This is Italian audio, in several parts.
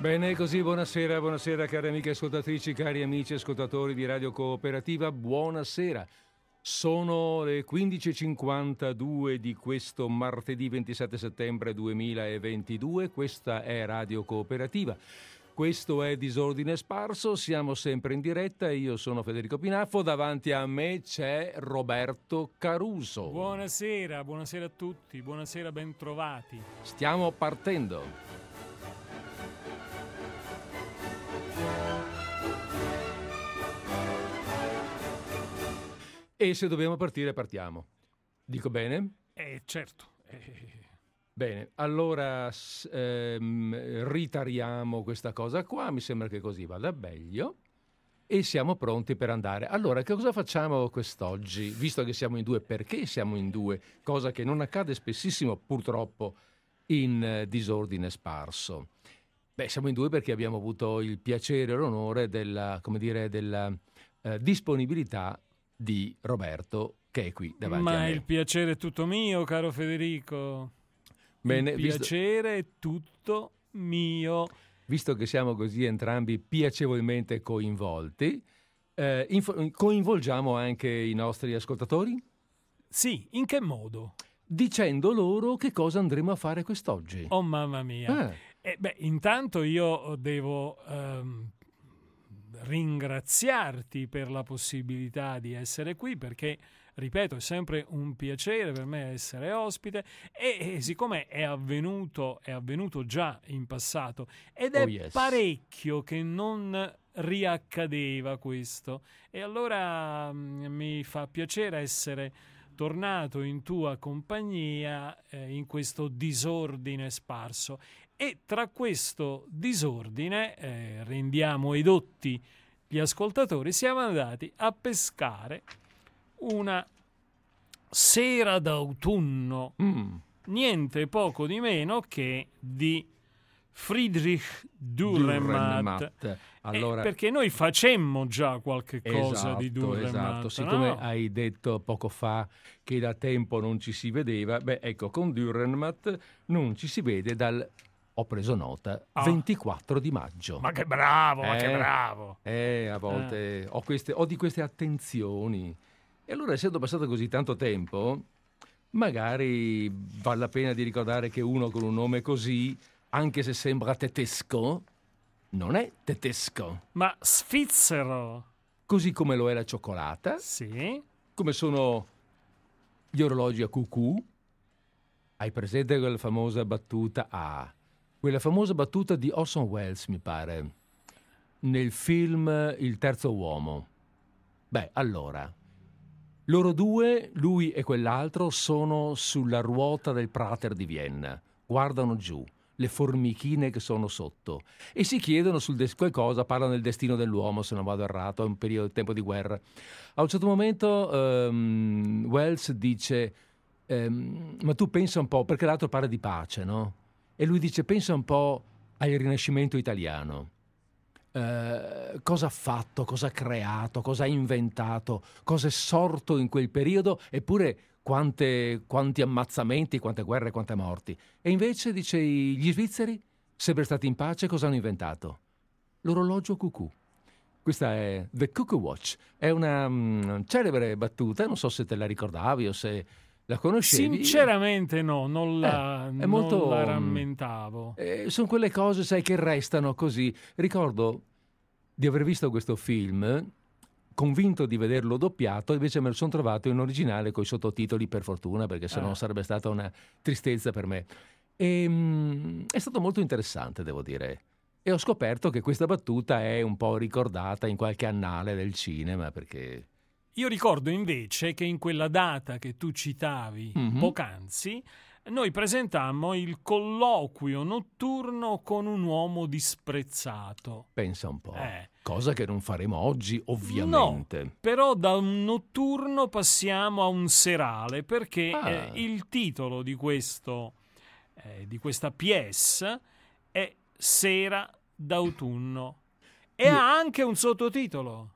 Bene, così buonasera, buonasera cari amiche ascoltatrici, cari amici ascoltatori di Radio Cooperativa, buonasera. Sono le 15.52 di questo martedì 27 settembre 2022, questa è Radio Cooperativa. Questo è Disordine Sparso, siamo sempre in diretta, io sono Federico Pinaffo, davanti a me c'è Roberto Caruso. Buonasera, buonasera a tutti, buonasera, bentrovati. Stiamo partendo. E se dobbiamo partire, partiamo. Dico bene? Eh, certo. Eh. Bene, allora ehm, ritariamo questa cosa qua, mi sembra che così vada meglio e siamo pronti per andare. Allora, che cosa facciamo quest'oggi? Visto che siamo in due, perché siamo in due? Cosa che non accade spessissimo, purtroppo, in eh, disordine sparso. Beh, siamo in due perché abbiamo avuto il piacere e l'onore della, come dire, della eh, disponibilità di Roberto che è qui davanti Ma a me. il piacere è tutto mio, caro Federico. Bene, il visto- piacere è tutto mio. visto che siamo così entrambi piacevolmente coinvolti, eh, info- coinvolgiamo anche i nostri ascoltatori Sì, in che modo? dicendo loro che cosa andremo a fare quest'oggi. Oh mamma mia. Eh, Eh, beh, intanto io devo ehm, ringraziarti per la possibilità di essere qui perché, ripeto, è sempre un piacere per me essere ospite e, e siccome è avvenuto, è avvenuto già in passato ed è Oh, yes. parecchio che non riaccadeva questo e allora mm, mi fa piacere essere tornato in tua compagnia eh, in questo disordine sparso e tra questo disordine eh, rendiamo edotti gli ascoltatori siamo andati a pescare una sera d'autunno mm, niente poco di meno che di Friedrich Dürrenmatt Dürrenmatt. Allora, Eh, perché noi facemmo già qualche cosa esatto, di Dürrenmatt esatto. Siccome no? hai detto poco fa che da tempo non ci si vedeva, beh, ecco, con Dürrenmatt non ci si vede dal, ho preso nota, Ah. 24 di maggio. ma che bravo ma che Eh. bravo Eh, a volte ho, queste, ho di queste attenzioni. E allora, essendo passato così tanto tempo, magari vale la pena di ricordare che uno con un nome così, anche se sembra tedesco, non è tedesco. ma svizzero Così come lo è la cioccolata, sì come sono gli orologi a cucù. Hai presente quella famosa battuta? Ah, quella famosa battuta di Orson Welles, mi pare, nel film Il terzo uomo. Beh, allora, loro due, lui e quell'altro, sono sulla ruota del Prater di Vienna, guardano giù le formichine che sono sotto e si chiedono sul des- qualcosa, parlano del destino dell'uomo, se non vado errato, è un periodo, tempo di guerra. A un certo momento ehm, Wells dice, ehm, ma tu pensa un po', perché l'altro parla di pace, no? E lui dice, pensa un po' al Rinascimento italiano. Eh, cosa ha fatto, cosa ha creato, cosa ha inventato, cosa è sorto in quel periodo, eppure quante- quanti ammazzamenti, quante guerre, quante morti. E invece, dice, gli svizzeri, sempre stati in pace, cosa hanno inventato? L'orologio cucù. Questa è The Cuckoo Watch, è una mm, celebre battuta, non so se te la ricordavi o se la conoscevi. sinceramente no non la, Eh, non molto, la mm, rammentavo Eh, sono quelle cose, sai, che restano così. Ricordo di aver visto questo film, convinto di vederlo doppiato, invece me lo sono trovato in originale con i sottotitoli, per fortuna, perché sennò Ah. sarebbe stata una tristezza per me. E, mm, è stato molto interessante, devo dire. E ho scoperto che questa battuta è un po' ricordata in qualche annale del cinema, perché... Io ricordo invece che in quella data che tu citavi Mhm. poc'anzi, noi presentammo il colloquio notturno con un uomo disprezzato. Pensa un po'. Eh. Cosa che non faremo oggi, ovviamente. Però da un notturno passiamo a un serale perché Ah. eh, il titolo di, questo, eh, di questa pièce è Sera d'autunno e Io- ha anche un sottotitolo.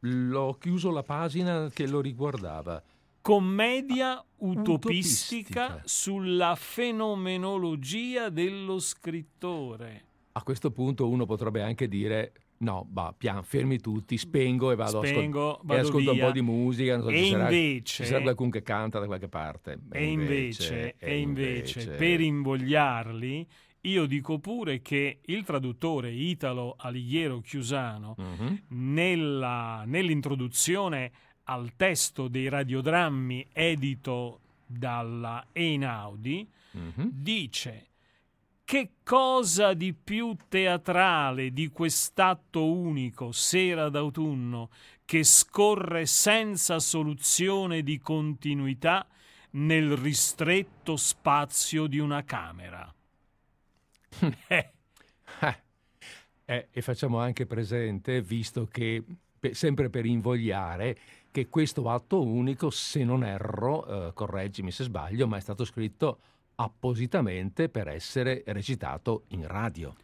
L'ho chiuso la pagina che lo riguardava. Commedia utopistica, utopistica. sulla fenomenologia dello scrittore. a questo punto uno potrebbe anche dire no, va, pian, fermi tutti, spengo e vado Spengo, a ascol- vado e ascolto via. un po' di musica, non so, E ci, sarà, invece- ci sarà qualcuno che canta da qualche parte. E invece, e invece, per invogliarli, io dico pure che il traduttore Italo Alighiero Chiusano, Mhm. nella- nell'introduzione al testo dei radiodrammi edito dalla Einaudi, Mhm. dice che cosa di più teatrale di quest'atto unico, sera d'autunno, che scorre senza soluzione di continuità nel ristretto spazio di una camera. Eh, Eh, e facciamo anche presente, visto che, sempre per invogliare, che questo atto unico, se non erro, eh, correggimi se sbaglio, ma è stato scritto appositamente per essere recitato in radio.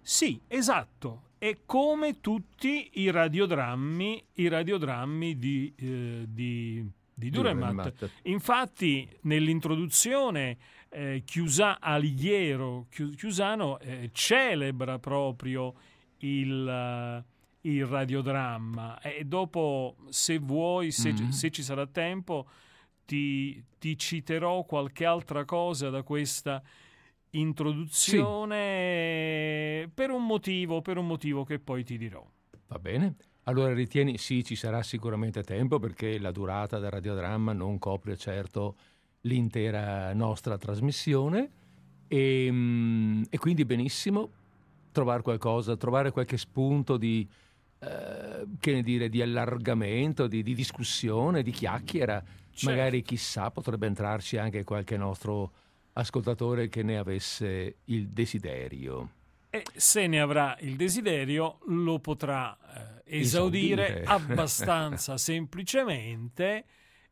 Sì, esatto. È come tutti i radiodrammi, i radiodrammi di, eh, di, di. Dürrenmatt. Infatti, nell'introduzione, eh, Chiusa- Alighiero Chiu- Chiusano eh, celebra proprio il, eh, il radiodramma. E dopo, se vuoi, se, Mhm. se ci sarà tempo, ti, ti citerò qualche altra cosa da questa introduzione per un motivo, per un motivo che poi ti dirò. Va bene? Allora ritieni, sì, ci sarà sicuramente tempo perché la durata del radiodramma non copre certo l'intera nostra trasmissione e, mm, e quindi benissimo trovare qualcosa, trovare qualche spunto di, eh, che ne dire, di allargamento, di, di discussione, di chiacchiera. Certo. Magari chissà potrebbe entrarci anche qualche nostro ascoltatore che ne avesse il desiderio. E se ne avrà il desiderio, lo potrà eh, esaudire Esaudire. abbastanza semplicemente.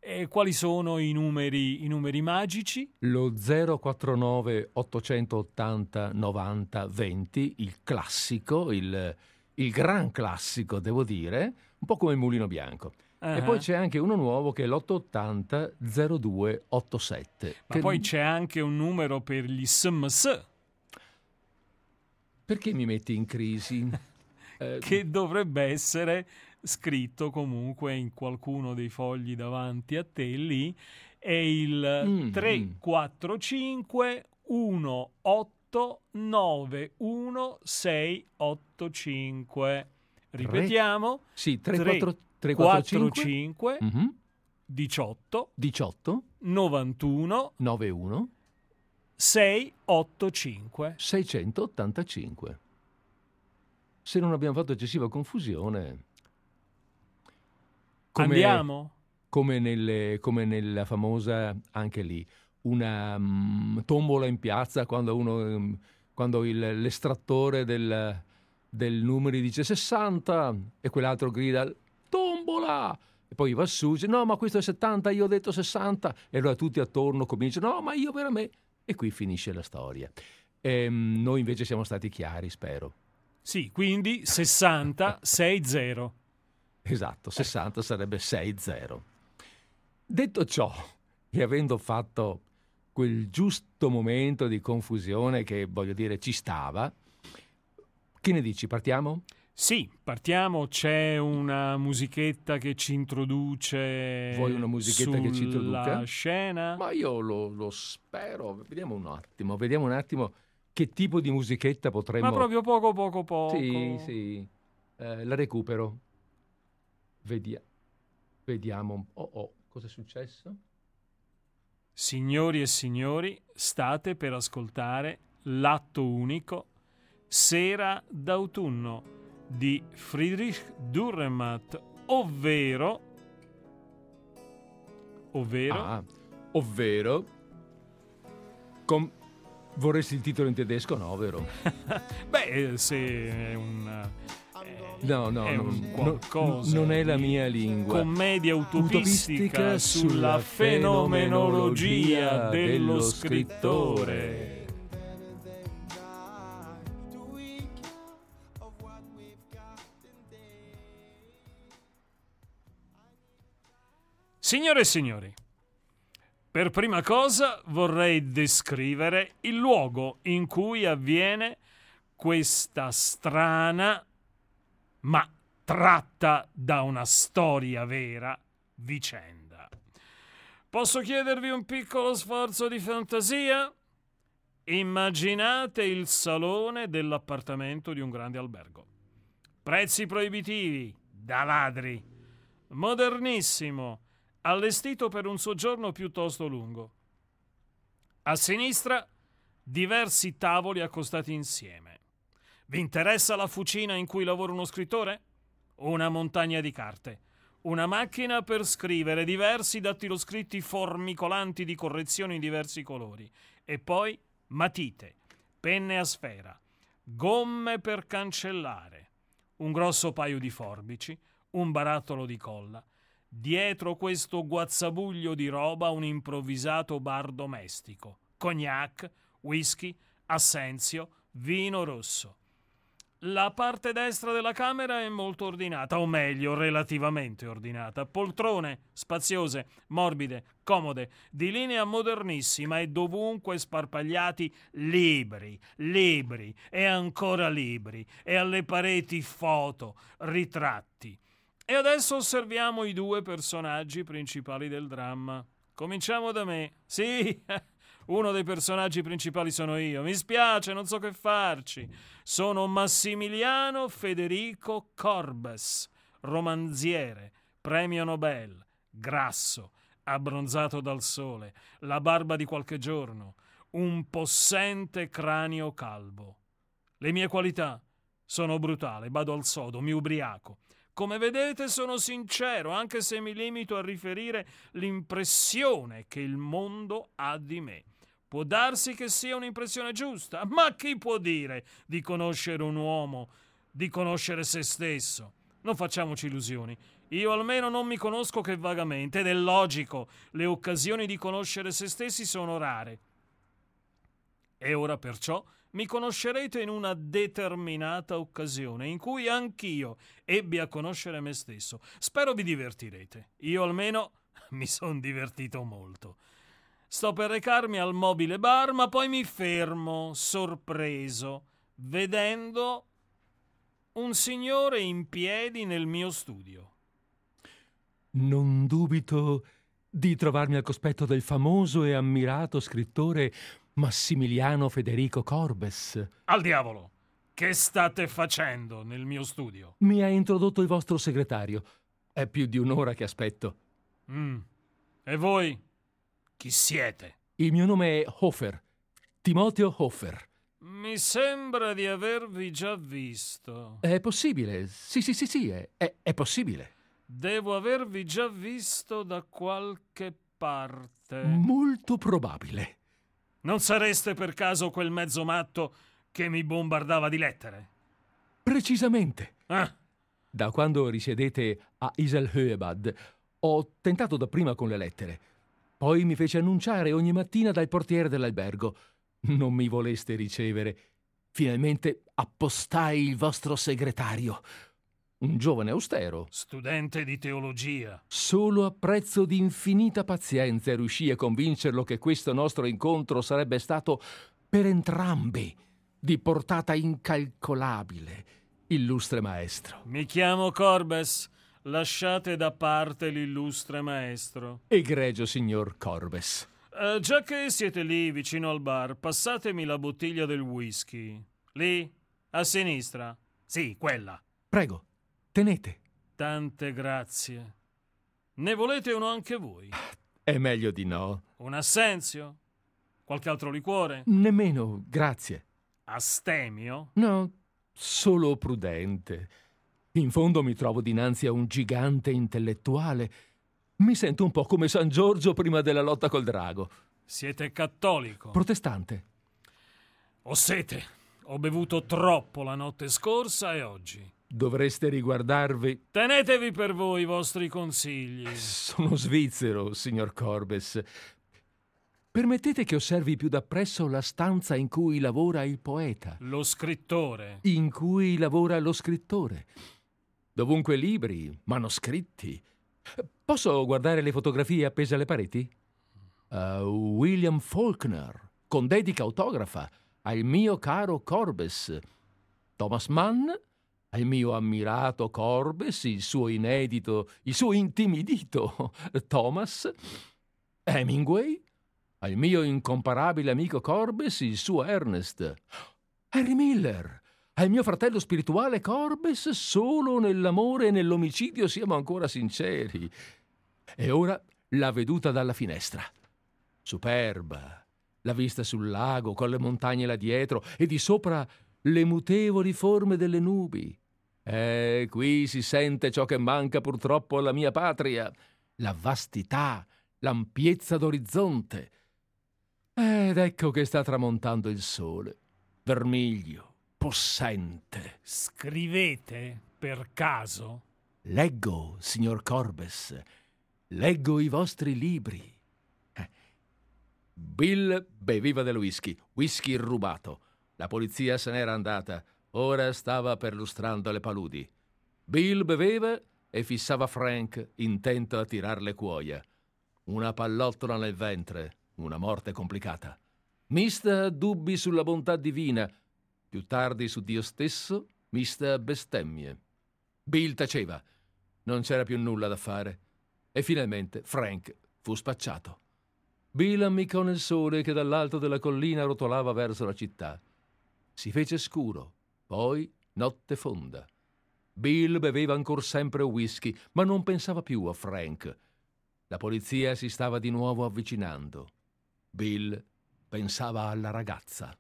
E quali sono i numeri, i numeri magici? Lo 049 880 90 20, il classico, il, il gran classico, devo dire, un po' come il mulino bianco. E Ah, poi c'è anche uno nuovo che è l'880 0287. Ma che- poi c'è anche un numero per gli SMS Perché mi metti in crisi? Eh, che dovrebbe essere scritto comunque in qualcuno dei fogli davanti a te lì. È il Mm, 345 1891685. Ripetiamo. sì, 3, 34 345 45 Mhm, 18 18 91 91 685. 685. Se non abbiamo fatto eccessiva confusione... come- Andiamo? come, nelle- come nella famosa, anche lì, una mm, tombola in piazza quando, uno, mm, quando il- l'estrattore del, del numero dice 60 e quell'altro grida tombola! E poi va su dice no ma questo è 70 io ho detto 60 e allora tutti attorno cominciano no ma io per me. E qui finisce la storia. Ehm, noi invece siamo stati chiari spero. Sì, quindi 60 60. Esatto, 60 sarebbe 6-0. Detto ciò, e avendo fatto quel giusto momento di confusione che voglio dire ci stava, che ne dici? Partiamo? Sì, partiamo, c'è una musichetta che ci introduce Vuoi una musichetta che ci introduca? scena. Ma io lo, lo spero. Vediamo un attimo, vediamo un attimo che tipo di musichetta potremmo... Ma proprio poco poco poco. Sì, sì. Eh, la recupero. Vedia- Vediamo. Oh, oh, cosa è successo? Signori e signori, state per ascoltare l'atto unico Sera d'autunno di Friedrich Dürrenmatt, ovvero ovvero Ah, ovvero... com- Vorresti il titolo in tedesco? No, vero? beh, se è un No, no, È no, un no, qualcosa non è la mia lingua. commedia utopistica Utopistica sulla fenomenologia dello scrittore. Signore e signori, per prima cosa vorrei descrivere il luogo in cui avviene questa strana, ma tratta da una storia vera, vicenda. Posso chiedervi un piccolo sforzo di fantasia? Immaginate il salone dell'appartamento di un grande albergo. Prezzi proibitivi, da ladri. Modernissimo, allestito per un soggiorno piuttosto lungo. A sinistra, diversi tavoli accostati insieme. Vi interessa la fucina in cui lavora uno scrittore? Una montagna di carte. Una macchina per scrivere diversi dattiloscritti formicolanti di correzione in diversi colori. E poi matite, penne a sfera, gomme per cancellare, un grosso paio di forbici, un barattolo di colla. Dietro questo guazzabuglio di roba un improvvisato bar domestico, cognac, whisky, assenzio, vino rosso. La parte destra della camera è molto ordinata, o meglio, relativamente ordinata. Poltrone, spaziose, morbide, comode, di linea modernissima e dovunque sparpagliati libri, libri e ancora libri, e alle pareti foto, ritratti. E adesso osserviamo i due personaggi principali del dramma. Cominciamo da me. Sì, uno dei personaggi principali sono io. Mi spiace, non so che farci. Sono Massimiliano Federico Corbes, romanziere, premio Nobel, grasso, abbronzato dal sole, la barba di qualche giorno, un possente cranio calvo. Le mie qualità sono brutale, vado al sodo, mi ubriaco. Come vedete sono sincero, anche se mi limito a riferire l'impressione che il mondo ha di me. Può darsi che sia un'impressione giusta, ma chi può dire di conoscere un uomo, di conoscere se stesso? Non facciamoci illusioni. Io almeno non mi conosco che vagamente ed è logico, le occasioni di conoscere se stessi sono rare. E ora perciò mi conoscerete in una determinata occasione in cui anch'io ebbi a conoscere me stesso. Spero vi divertirete. Io almeno mi sono divertito molto. Sto per recarmi al mobile bar, ma poi mi fermo, sorpreso, vedendo un signore in piedi nel mio studio. Non dubito di trovarmi al cospetto del famoso e ammirato scrittore Massimiliano Federico Corbes. Al diavolo! Che state facendo nel mio studio? Mi ha introdotto il vostro segretario. È più di un'ora che aspetto. Mm. E voi? Chi siete? Il mio nome è Hofer. Timoteo Hofer. Mi sembra di avervi già visto. È possibile. Sì, sì, sì, sì, è, è, è possibile. Devo avervi già visto da qualche parte. Molto probabile. Non sareste per caso quel mezzo matto che mi bombardava di lettere? Precisamente. Ah, Da quando risiedete a Iselhöebad, ho tentato dapprima con le lettere. Poi mi fece annunciare ogni mattina dal portiere dell'albergo. Non mi voleste ricevere. Finalmente appostai il vostro segretario. Un giovane austero. studente di teologia. Solo a prezzo di infinita pazienza riuscì a convincerlo che questo nostro incontro sarebbe stato per entrambi di portata incalcolabile, illustre maestro. Mi chiamo Corbes. Lasciate da parte l'illustre maestro. Egregio signor Corbes. Eh, già che siete lì vicino al bar, passatemi la bottiglia del whisky. Lì, a sinistra. Sì, quella. Prego, tenete. Tante grazie. Ne volete uno anche voi? È meglio di no. Un assenzio? Qualche altro liquore? Nemmeno, grazie. Astemio? No, solo prudente. In fondo mi trovo dinanzi a un gigante intellettuale. Mi sento un po' come San Giorgio prima della lotta col drago. Siete cattolico? Protestante. Ho sete. Ho bevuto troppo la notte scorsa e oggi. Dovreste riguardarvi. Tenetevi per voi i vostri consigli. Sono svizzero, signor Corbes. Permettete che osservi più da presso la stanza in cui lavora il poeta, Lo scrittore. in cui lavora lo scrittore. Dovunque libri, manoscritti. Posso guardare le fotografie appese alle pareti? Uh, William Faulkner, con dedica autografa al mio caro Corbes. Thomas Mann, al mio ammirato Corbes, il suo inedito, il suo intimidito Thomas, Hemingway, al mio incomparabile amico Corbes, il suo Ernest, Harry Miller, al mio fratello spirituale Corbes, solo nell'amore e nell'omicidio siamo ancora sinceri. E ora la veduta dalla finestra. Superba. La vista sul lago, con le montagne là dietro, e di sopra le mutevoli forme delle nubi. Eh, qui si sente ciò che manca purtroppo alla mia patria, la vastità, l'ampiezza d'orizzonte. Ed ecco che sta tramontando il sole, vermiglio, possente. Scrivete per caso? Leggo, signor Corbes, leggo i vostri libri. Eh. Bill beveva del whisky, whisky rubato. La polizia se n'era andata. Ora stava perlustrando le paludi. Bill beveva e fissava Frank, intento a tirar le cuoia. Una pallottola nel ventre, una morte complicata. Mista a dubbi sulla bontà divina, più tardi su Dio stesso, mista bestemmie. Bill taceva. Non c'era più nulla da fare. E finalmente Frank fu spacciato. Bill ammiccò nel sole che dall'alto della collina rotolava verso la città. Si fece scuro, poi notte fonda. Bill beveva ancor sempre whisky, ma non pensava più a Frank. La polizia si stava di nuovo avvicinando. Bill pensava alla ragazza.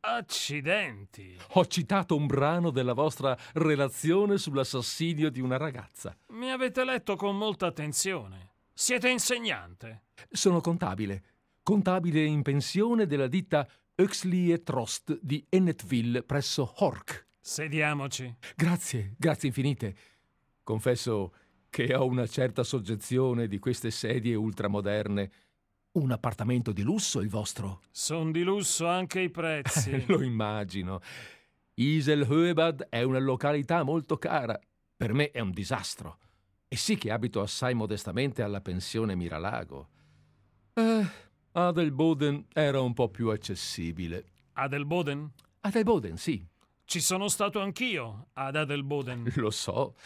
Accidenti. Ho citato un brano della vostra relazione sull'assassinio di una ragazza. Mi avete letto con molta attenzione. Siete insegnante. Sono contabile. Contabile in pensione della ditta Huxley e Trost di Ennetville presso Hork. Sediamoci. Grazie, grazie infinite. Confesso che ho una certa soggezione di queste sedie ultramoderne. Un appartamento di lusso il vostro? Sono di lusso anche i prezzi. Lo immagino. Iselhöbad è una località molto cara. Per me è un disastro. E sì che abito assai modestamente alla pensione Miralago. Eh, Adelboden era un po' più accessibile. Adelboden? Adelboden, sì. Ci sono stato anch'io ad Adelboden. Lo so.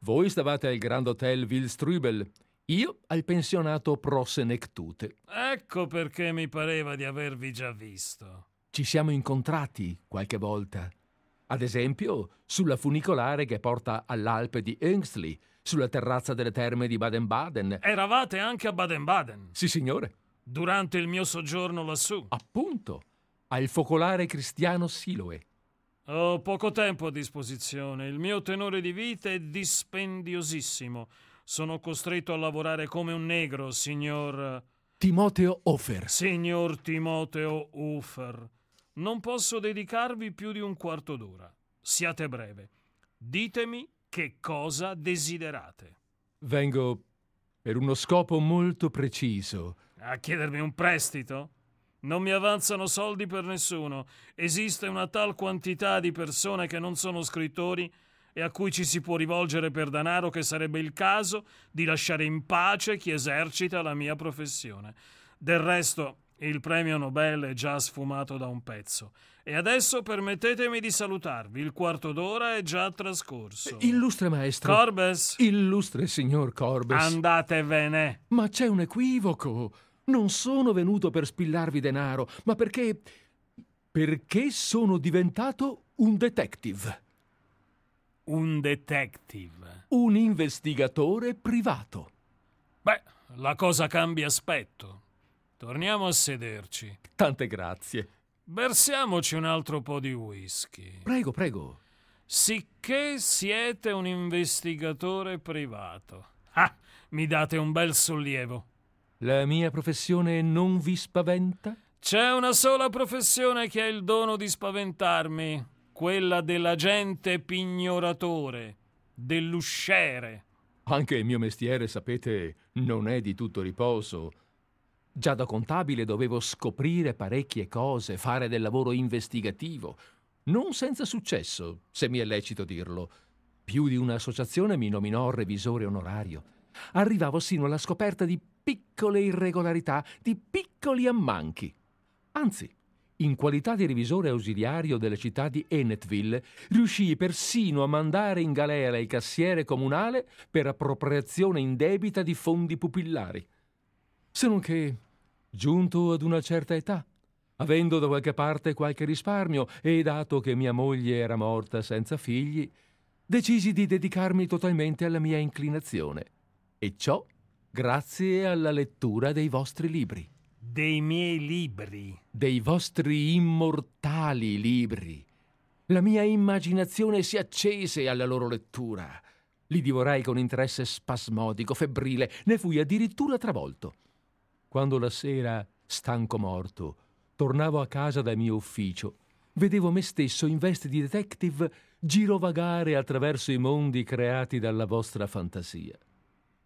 Voi stavate al Grand Hotel Wilstrübel, io al pensionato Prosenectute. Ecco perché mi pareva di avervi già visto. Ci siamo incontrati qualche volta. Ad esempio, sulla funicolare che porta all'Alpe di Engstli, sulla terrazza delle terme di Baden-Baden. Eravate anche a Baden-Baden? Sì, signore. Durante il mio soggiorno lassù? Appunto, al focolare cristiano Siloe. Ho poco tempo a disposizione. Il mio tenore di vita è dispendiosissimo. Sono costretto a lavorare come un negro, signor. Timoteo Hofer. Signor Timoteo Hofer. Non posso dedicarvi più di un quarto d'ora. Siate breve. Ditemi che cosa desiderate. Vengo per uno scopo molto preciso. A chiedermi un prestito? Non mi avanzano soldi per nessuno. Esiste una tal quantità di persone che non sono scrittori e a cui ci si può rivolgere per denaro che sarebbe il caso di lasciare in pace chi esercita la mia professione. Del resto, il premio Nobel è già sfumato da un pezzo. E adesso permettetemi di salutarvi. Il quarto d'ora è già trascorso. Illustre maestro. Corbes. Illustre signor Corbes. Andatevene. Ma c'è un equivoco. Non sono venuto per spillarvi denaro, ma perché. perché sono diventato un detective. Un detective. Un investigatore privato. Beh, la cosa cambia aspetto. Torniamo a sederci. Tante grazie. Versiamoci un altro po' di whisky. Prego, prego. Sicché siete un investigatore privato. Ah, mi date un bel sollievo. La mia professione non vi spaventa? C'è una sola professione che ha il dono di spaventarmi, quella dell'agente pignoratore, dell'usciere. Anche il mio mestiere, sapete, non è di tutto riposo. Già da contabile dovevo scoprire parecchie cose, fare del lavoro investigativo. Non senza successo, se mi è lecito dirlo. Più di un'associazione mi nominò revisore onorario. Arrivavo sino alla scoperta di piccole irregolarità, di piccoli ammanchi. Anzi, in qualità di revisore ausiliario della città di Ennetville, riuscii persino a mandare in galera il cassiere comunale per appropriazione indebita di fondi pupillari. Se non che, giunto ad una certa età, avendo da qualche parte qualche risparmio e dato che mia moglie era morta senza figli, decisi di dedicarmi totalmente alla mia inclinazione. E ciò grazie alla lettura dei vostri libri. Dei miei libri. Dei vostri immortali libri. La mia immaginazione si accese alla loro lettura. Li divorai con interesse spasmodico, febbrile, ne fui addirittura travolto. Quando la sera, stanco morto, tornavo a casa dal mio ufficio, vedevo me stesso in veste di detective girovagare attraverso i mondi creati dalla vostra fantasia.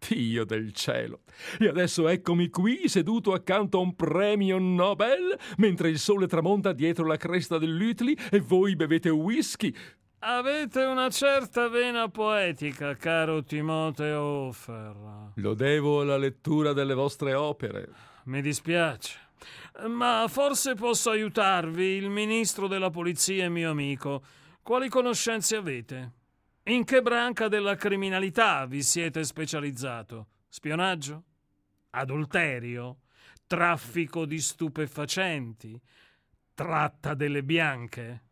Dio del cielo! E adesso eccomi qui, seduto accanto a un premio Nobel, mentre il sole tramonta dietro la cresta dell'Utli e voi bevete whisky. Avete una certa vena poetica, caro Timoteo Hofer. Lo devo alla lettura delle vostre opere. Mi dispiace. Ma forse posso aiutarvi, il ministro della polizia è mio amico. Quali conoscenze avete? In che branca della criminalità vi siete specializzato? Spionaggio? Adulterio? Traffico di stupefacenti? Tratta delle bianche?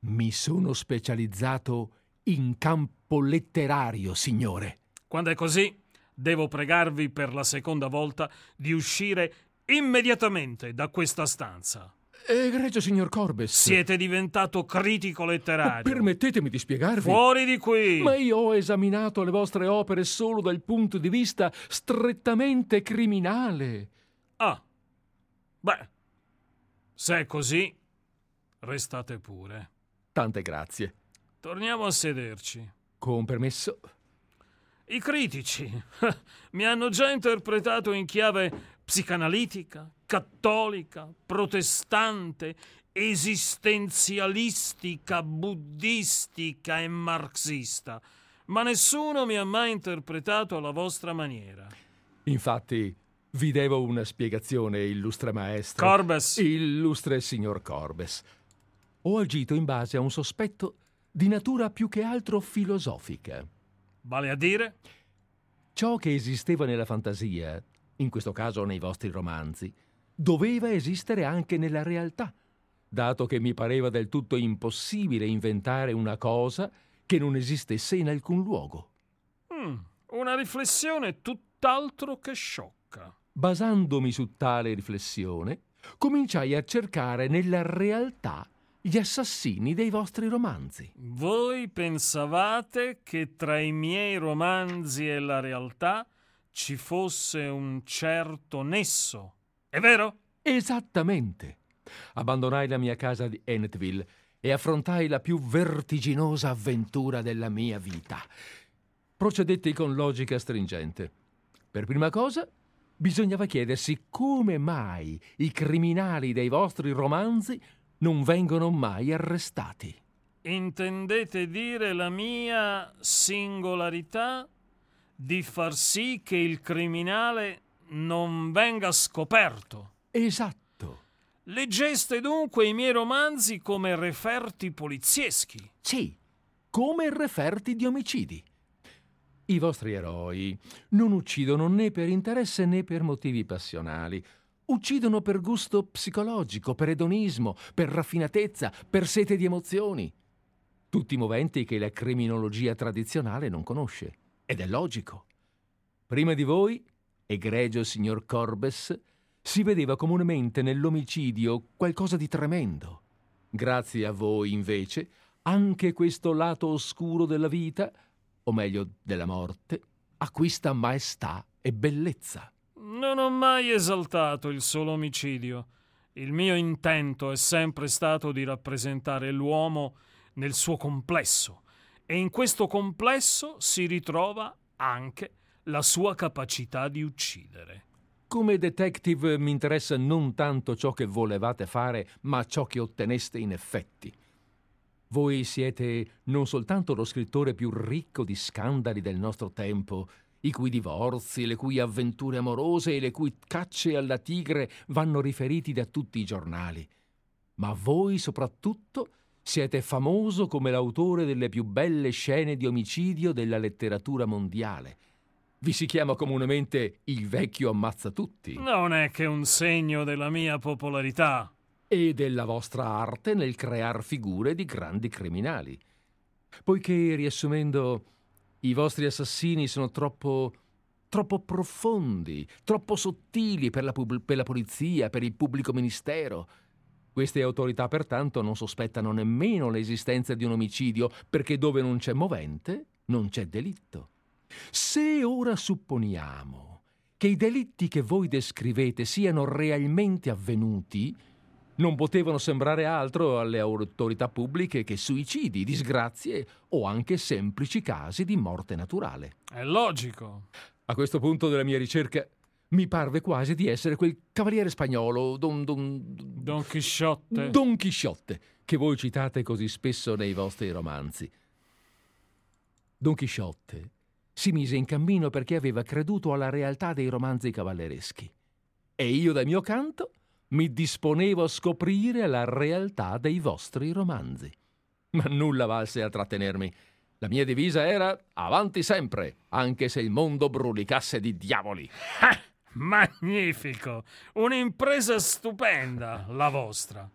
Mi sono specializzato in campo letterario, signore. Quando è così, devo pregarvi per la seconda volta di uscire immediatamente da questa stanza. Egregio signor Corbes. Siete diventato critico letterario. Permettetemi di spiegarvi. Fuori di qui! Ma io ho esaminato le vostre opere solo dal punto di vista strettamente criminale. Ah. Beh, se è così, restate pure. Tante grazie. Torniamo a sederci. Con permesso. I critici mi hanno già interpretato in chiave psicanalitica, cattolica, protestante, esistenzialistica, buddistica e marxista, ma nessuno mi ha mai interpretato alla vostra maniera. Infatti, vi devo una spiegazione, illustre maestro. Corbes. Illustre signor Corbes. Ho agito in base a un sospetto di natura più che altro filosofica. Vale a dire? Ciò che esisteva nella fantasia, in questo caso nei vostri romanzi, doveva esistere anche nella realtà, dato che mi pareva del tutto impossibile inventare una cosa che non esistesse in alcun luogo. Mm, una riflessione tutt'altro che sciocca. Basandomi su tale riflessione, cominciai a cercare nella realtà gli assassini dei vostri romanzi. Voi pensavate che tra i miei romanzi e la realtà ci fosse un certo nesso, è vero? Esattamente. Abbandonai la mia casa di Ennetville e affrontai la più vertiginosa avventura della mia vita. Procedetti con logica stringente. Per prima cosa, bisognava chiedersi come mai i criminali dei vostri romanzi non vengono mai arrestati. Intendete dire la mia singolarità di far sì che il criminale non venga scoperto? Esatto. Leggeste dunque i miei romanzi come referti polizieschi? Sì, come referti di omicidi. I vostri eroi non uccidono né per interesse né per motivi passionali. Uccidono per gusto psicologico, per edonismo, per raffinatezza, per sete di emozioni. Tutti moventi che la criminologia tradizionale non conosce. Ed è logico. Prima di voi, egregio signor Corbes, si vedeva comunemente nell'omicidio qualcosa di tremendo. Grazie a voi, invece, anche questo lato oscuro della vita, o meglio della morte, acquista maestà e bellezza. Non ho mai esaltato il solo omicidio. Il mio intento è sempre stato di rappresentare l'uomo nel suo complesso e in questo complesso si ritrova anche la sua capacità di uccidere. Come detective mi interessa non tanto ciò che volevate fare, ma ciò che otteneste in effetti. Voi siete non soltanto lo scrittore più ricco di scandali del nostro tempo, i cui divorzi, le cui avventure amorose e le cui cacce alla tigre vanno riferiti da tutti i giornali, ma voi soprattutto siete famoso come l'autore delle più belle scene di omicidio della letteratura mondiale. Vi si chiama comunemente il vecchio ammazza tutti. Non è che un segno della mia popolarità. E della vostra arte nel crear figure di grandi criminali. Poiché, riassumendo, i vostri assassini sono troppo troppo profondi, troppo sottili per la, pub- per la, polizia, per il pubblico ministero. Queste autorità pertanto non sospettano nemmeno l'esistenza di un omicidio, perché dove non c'è movente non c'è delitto. Se ora supponiamo che i delitti che voi descrivete siano realmente avvenuti, non potevano sembrare altro alle autorità pubbliche che suicidi, disgrazie o anche semplici casi di morte naturale. È logico. A questo punto della mia ricerca mi parve quasi di essere quel cavaliere spagnolo, Don, don, don Chisciotte. Don Chisciotte, che voi citate così spesso nei vostri romanzi. Don Chisciotte si mise in cammino perché aveva creduto alla realtà dei romanzi cavallereschi. E io, dal mio canto, mi disponevo a scoprire la realtà dei vostri romanzi. Ma nulla valse a trattenermi. La mia divisa era avanti sempre, anche se il mondo brulicasse di diavoli. Ah, magnifico! Un'impresa stupenda, la vostra.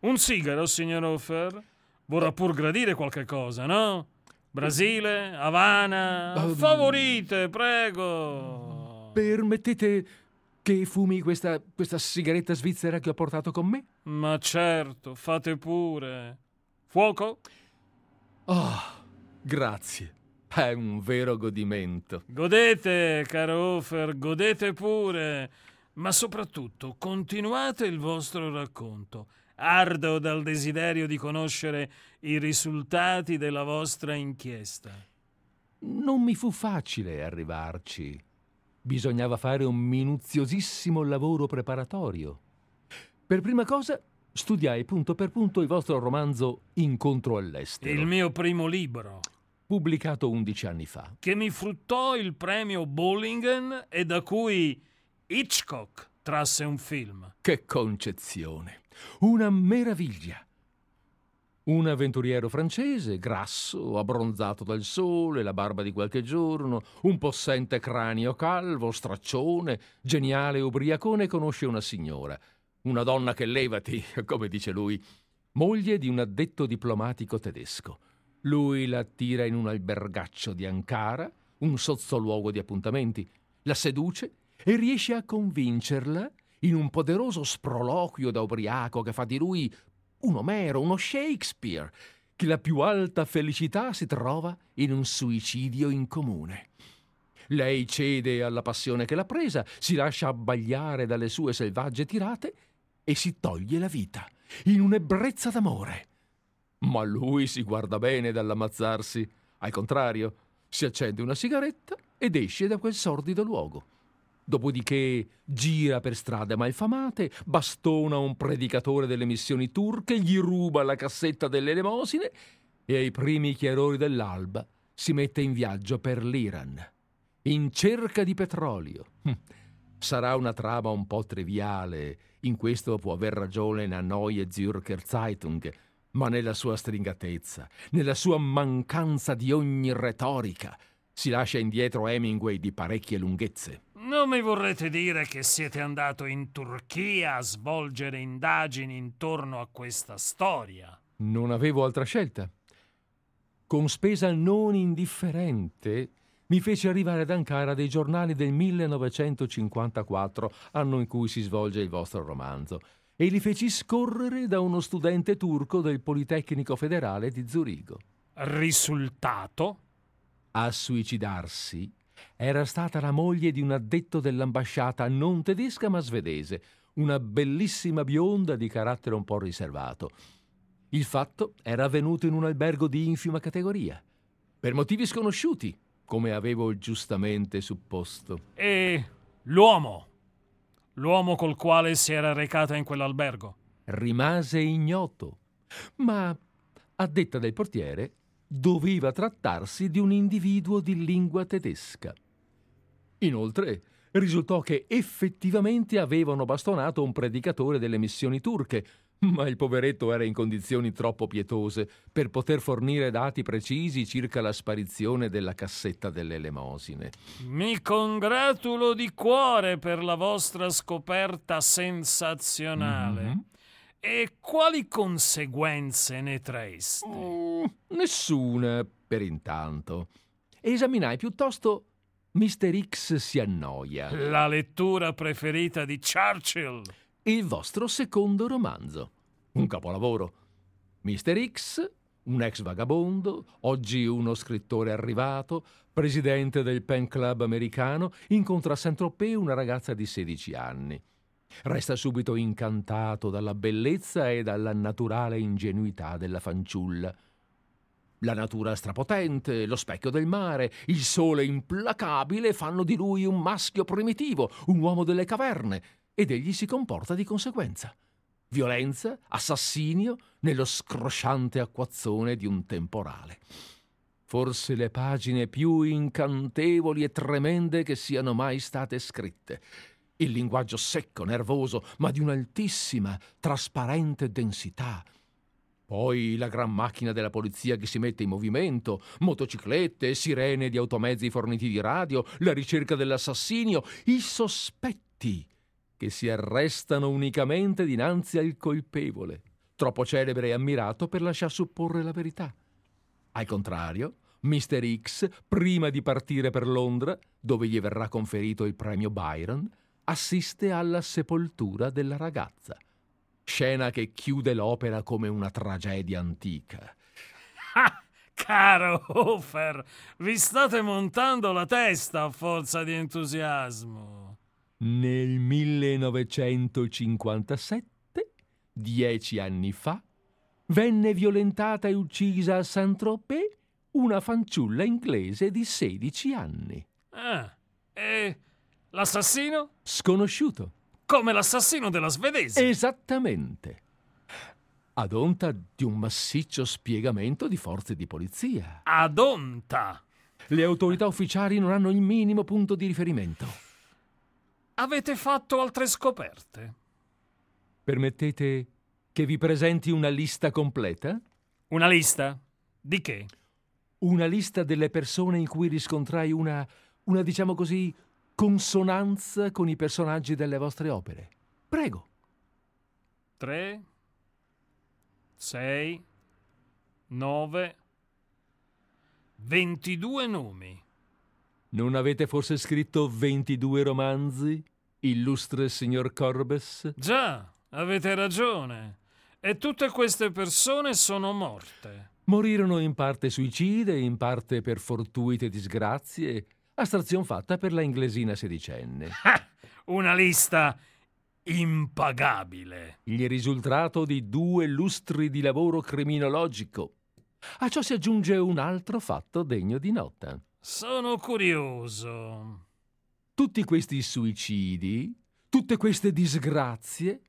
Un sigaro, signor Offer? Vorrà pur gradire qualche cosa, no? Brasile, Havana, uh, favorite, prego. Permettete che fumi questa, questa sigaretta svizzera che ho portato con me? Ma certo, fate pure. Fuoco? Oh. Grazie. È un vero godimento. Godete, caro Ofer, godete pure. Ma soprattutto continuate il vostro racconto. Ardo dal desiderio di conoscere i risultati della vostra inchiesta. Non mi fu facile arrivarci. Bisognava fare un minuziosissimo lavoro preparatorio. Per prima cosa studiai punto per punto il vostro romanzo Incontro all'estero. Il mio primo libro pubblicato 11 anni fa. Che mi fruttò il premio Bollingen e da cui Hitchcock trasse un film. Che concezione! Una meraviglia! Un avventuriero francese, grasso, abbronzato dal sole, la barba di qualche giorno, un possente cranio calvo, straccione, geniale ubriacone, conosce una signora, una donna che levati, come dice lui, moglie di un addetto diplomatico tedesco. Lui la attira in un albergaccio di Ankara, un sozzoluogo di appuntamenti, la seduce e riesce a convincerla in un poderoso sproloquio da ubriaco che fa di lui un Omero, uno Shakespeare, che la più alta felicità si trova in un suicidio in comune. Lei cede alla passione che l'ha presa, si lascia abbagliare dalle sue selvagge tirate e si toglie la vita in un'ebbrezza d'amore. Ma lui si guarda bene dall'ammazzarsi. Al contrario, si accende una sigaretta ed esce da quel sordido luogo. Dopodiché gira per strade malfamate, bastona un predicatore delle missioni turche, gli ruba la cassetta delle elemosine e ai primi chiarori dell'alba si mette in viaggio per l'Iran, in cerca di petrolio. Hm. Sarà una trama un po' triviale, in questo può aver ragione la Neue Zürcher Zeitung, ma nella sua stringatezza, nella sua mancanza di ogni retorica, si lascia indietro Hemingway di parecchie lunghezze. Non mi vorrete dire che siete andato in Turchia a svolgere indagini intorno a questa storia? Non avevo altra scelta. Con spesa non indifferente, mi fece arrivare ad Ankara dei giornali del 1954, anno in cui si svolge il vostro romanzo e li feci scorrere da uno studente turco del Politecnico Federale di Zurigo. Risultato? A suicidarsi era stata la moglie di un addetto dell'ambasciata non tedesca ma svedese, una bellissima bionda di carattere un po' riservato. Il fatto era avvenuto in un albergo di infima categoria, per motivi sconosciuti, come avevo giustamente supposto. E l'uomo? L'uomo col quale si era recata in quell'albergo? Rimase ignoto, ma, a detta del portiere, doveva trattarsi di un individuo di lingua tedesca. Inoltre, risultò che effettivamente avevano bastonato un predicatore delle missioni turche, ma il poveretto era in condizioni troppo pietose per poter fornire dati precisi circa la sparizione della cassetta delle elemosine. Mi congratulo di cuore per la vostra scoperta sensazionale. Mm-hmm. E quali conseguenze ne traeste? Mm, nessuna, per intanto. Esaminai piuttosto Mr. X si annoia. La lettura preferita di Churchill. Il vostro secondo romanzo. Un capolavoro. Mr. X, un ex vagabondo, oggi uno scrittore arrivato, presidente del pen club americano, incontra a Saint-Tropez una ragazza di 16 anni. Resta subito incantato dalla bellezza e dalla naturale ingenuità della fanciulla. La natura strapotente, lo specchio del mare, il sole implacabile fanno di lui un maschio primitivo, un uomo delle caverne, ed egli si comporta di conseguenza. Violenza, assassinio, nello scrosciante acquazzone di un temporale. Forse le pagine più incantevoli e tremende che siano mai state scritte il linguaggio secco, nervoso, ma di un'altissima, trasparente densità. Poi la gran macchina della polizia che si mette in movimento, motociclette, sirene di automezzi forniti di radio, la ricerca dell'assassinio, i sospetti che si arrestano unicamente dinanzi al colpevole, troppo celebre e ammirato per lasciar supporre la verità. Al contrario, Mr. X, prima di partire per Londra, dove gli verrà conferito il premio Byron, assiste alla sepoltura della ragazza. Scena che chiude l'opera come una tragedia antica. Ah, caro Hofer, vi state montando la testa a forza di entusiasmo. Nel 1957, dieci anni fa, venne violentata e uccisa a Saint-Tropez una fanciulla inglese di 16 anni. Ah, e L'assassino? Sconosciuto. Come l'assassino della svedese. Esattamente. Ad onta di un massiccio spiegamento di forze di polizia. Ad onta. Le autorità ufficiali non hanno il minimo punto di riferimento. Avete fatto altre scoperte? Permettete che vi presenti una lista completa? Una lista? Di che? Una lista delle persone in cui riscontrai una, una diciamo così, consonanza con i personaggi delle vostre opere. Prego. Tre, sei, nove, ventidue nomi. Non avete forse scritto ventidue romanzi, illustre signor Corbes? Già, avete ragione. E tutte queste persone sono morte. Morirono in parte suicide, in parte per fortuite disgrazie, Astrazione fatta per la inglesina sedicenne. Ah, una lista impagabile. Il risultato di due lustri di lavoro criminologico. A ciò si aggiunge un altro fatto degno di nota. Sono curioso. Tutti questi suicidi, tutte queste disgrazie,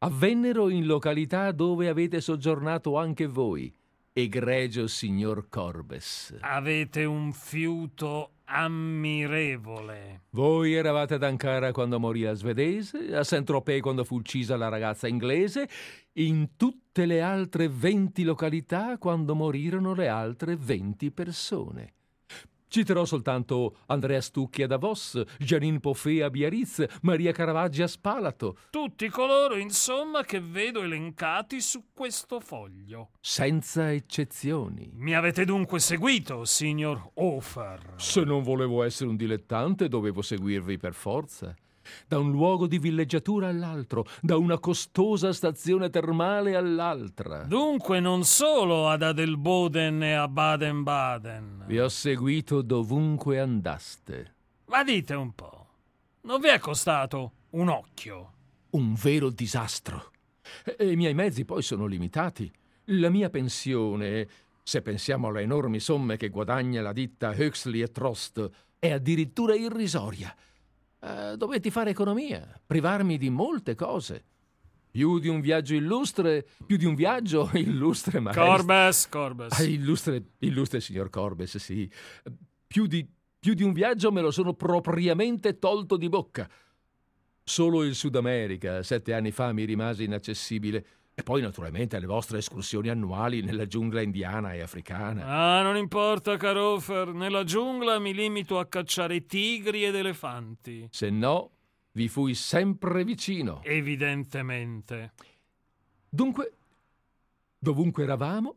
avvennero in località dove avete soggiornato anche voi, egregio signor Corbes. Avete un fiuto ammirevole. Voi eravate ad Ankara quando morì la svedese, a Saint-Tropez quando fu uccisa la ragazza inglese, in tutte le altre venti località quando morirono le altre venti persone. Citerò soltanto Andrea Stucchi a Davos, Janine Poffet a Biarritz, Maria Caravaggi a Spalato. Tutti coloro, insomma, che vedo elencati su questo foglio. Senza eccezioni. Mi avete dunque seguito, signor Hofer? Se non volevo essere un dilettante, dovevo seguirvi per forza da un luogo di villeggiatura all'altro, da una costosa stazione termale all'altra. Dunque non solo ad Adelboden e a Baden-Baden. Vi ho seguito dovunque andaste. Ma dite un po', non vi è costato un occhio? Un vero disastro. E i miei mezzi poi sono limitati. La mia pensione, se pensiamo alle enormi somme che guadagna la ditta Huxley e Trost, è addirittura irrisoria. Eh, dovetti fare economia, privarmi di molte cose. Più di un viaggio illustre, più di un viaggio illustre maestro. Corbes, Corbes. Ah, illustre, illustre signor Corbes, sì. Più di, più di un viaggio me lo sono propriamente tolto di bocca. Solo il Sud America, sette anni fa, mi rimase inaccessibile. E poi, naturalmente, le vostre escursioni annuali nella giungla indiana e africana. Ah, non importa, Carofer. Nella giungla mi limito a cacciare tigri ed elefanti. Se no, vi fui sempre vicino. Evidentemente. Dunque, dovunque eravamo,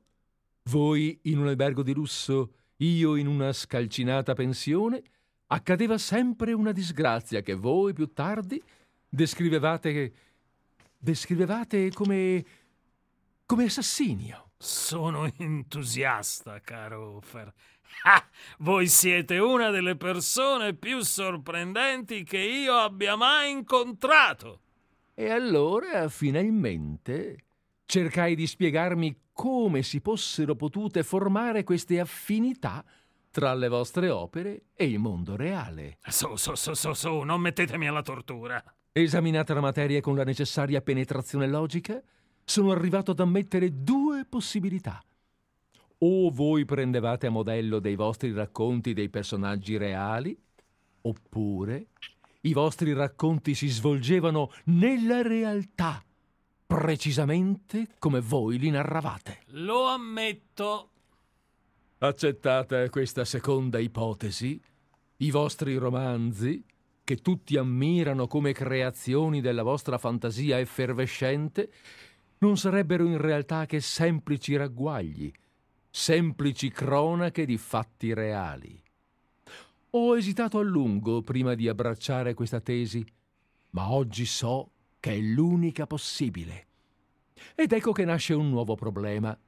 voi in un albergo di lusso, io in una scalcinata pensione, accadeva sempre una disgrazia che voi più tardi descrivevate descrivevate come come assassinio. Sono entusiasta, caro Ofer. Ah, voi siete una delle persone più sorprendenti che io abbia mai incontrato. E allora, finalmente, cercai di spiegarmi come si fossero potute formare queste affinità tra le vostre opere e il mondo reale. Su, su, su, su, su, non mettetemi alla tortura. Esaminata la materia con la necessaria penetrazione logica, sono arrivato ad ammettere due possibilità. O voi prendevate a modello dei vostri racconti dei personaggi reali, oppure i vostri racconti si svolgevano nella realtà, precisamente come voi li narravate. Lo ammetto. Accettata questa seconda ipotesi, i vostri romanzi, che tutti ammirano come creazioni della vostra fantasia effervescente, non sarebbero in realtà che semplici ragguagli, semplici cronache di fatti reali. Ho esitato a lungo prima di abbracciare questa tesi, ma oggi so che è l'unica possibile. Ed ecco che nasce un nuovo problema.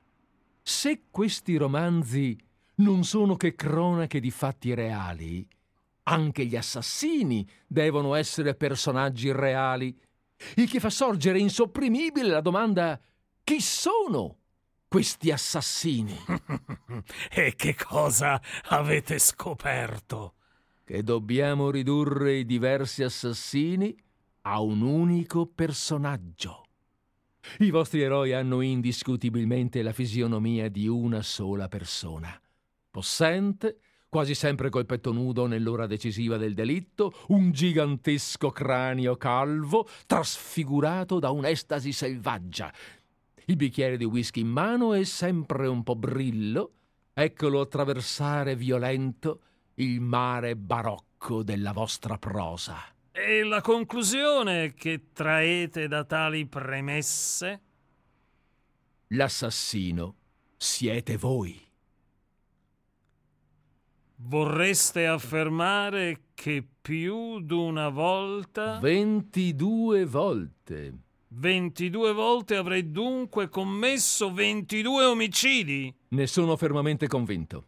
Se questi romanzi non sono che cronache di fatti reali, anche gli assassini devono essere personaggi reali, il che fa sorgere insopprimibile la domanda chi sono questi assassini? e che cosa avete scoperto? Che dobbiamo ridurre i diversi assassini a un unico personaggio. I vostri eroi hanno indiscutibilmente la fisionomia di una sola persona, possente, quasi sempre col petto nudo nell'ora decisiva del delitto, un gigantesco cranio calvo, trasfigurato da un'estasi selvaggia. Il bicchiere di whisky in mano è sempre un po' brillo, eccolo attraversare violento il mare barocco della vostra prosa. E la conclusione che traete da tali premesse? L'assassino siete voi. Vorreste affermare che più d'una volta... Ventidue volte. 22 volte avrei dunque commesso 22 omicidi? Ne sono fermamente convinto.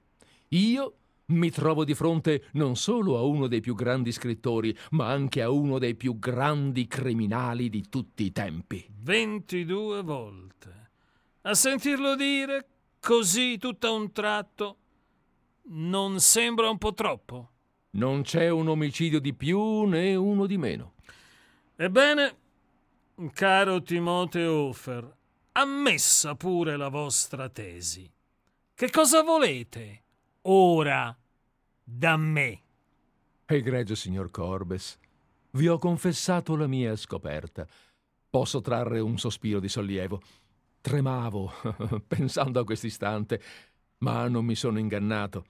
Io mi trovo di fronte non solo a uno dei più grandi scrittori, ma anche a uno dei più grandi criminali di tutti i tempi. 22 volte. A sentirlo dire così tutto a un tratto, non sembra un po' troppo? Non c'è un omicidio di più né uno di meno. Ebbene, caro Timoteo Hofer, ammessa pure la vostra tesi. Che cosa volete ora da me? Egregio signor Corbes, vi ho confessato la mia scoperta. Posso trarre un sospiro di sollievo. Tremavo pensando a quest'istante ma non mi sono ingannato.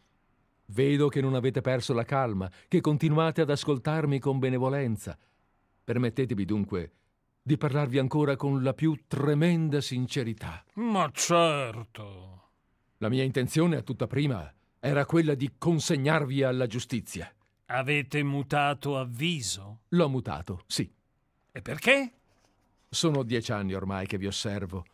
Vedo che non avete perso la calma, che continuate ad ascoltarmi con benevolenza. Permettetemi dunque di parlarvi ancora con la più tremenda sincerità. Ma certo. La mia intenzione a tutta prima era quella di consegnarvi alla giustizia. Avete mutato avviso? L'ho mutato, sì. E perché? Sono dieci anni ormai che vi osservo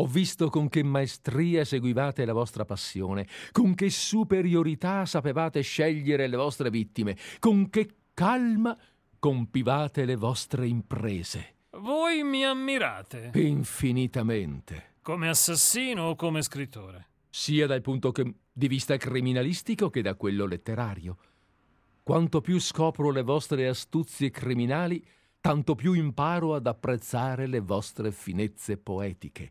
ho visto con che maestria seguivate la vostra passione, con che superiorità sapevate scegliere le vostre vittime, con che calma compivate le vostre imprese. Voi mi ammirate. Infinitamente. Come assassino o come scrittore? Sia dal punto che, di vista criminalistico che da quello letterario. Quanto più scopro le vostre astuzie criminali, tanto più imparo ad apprezzare le vostre finezze poetiche.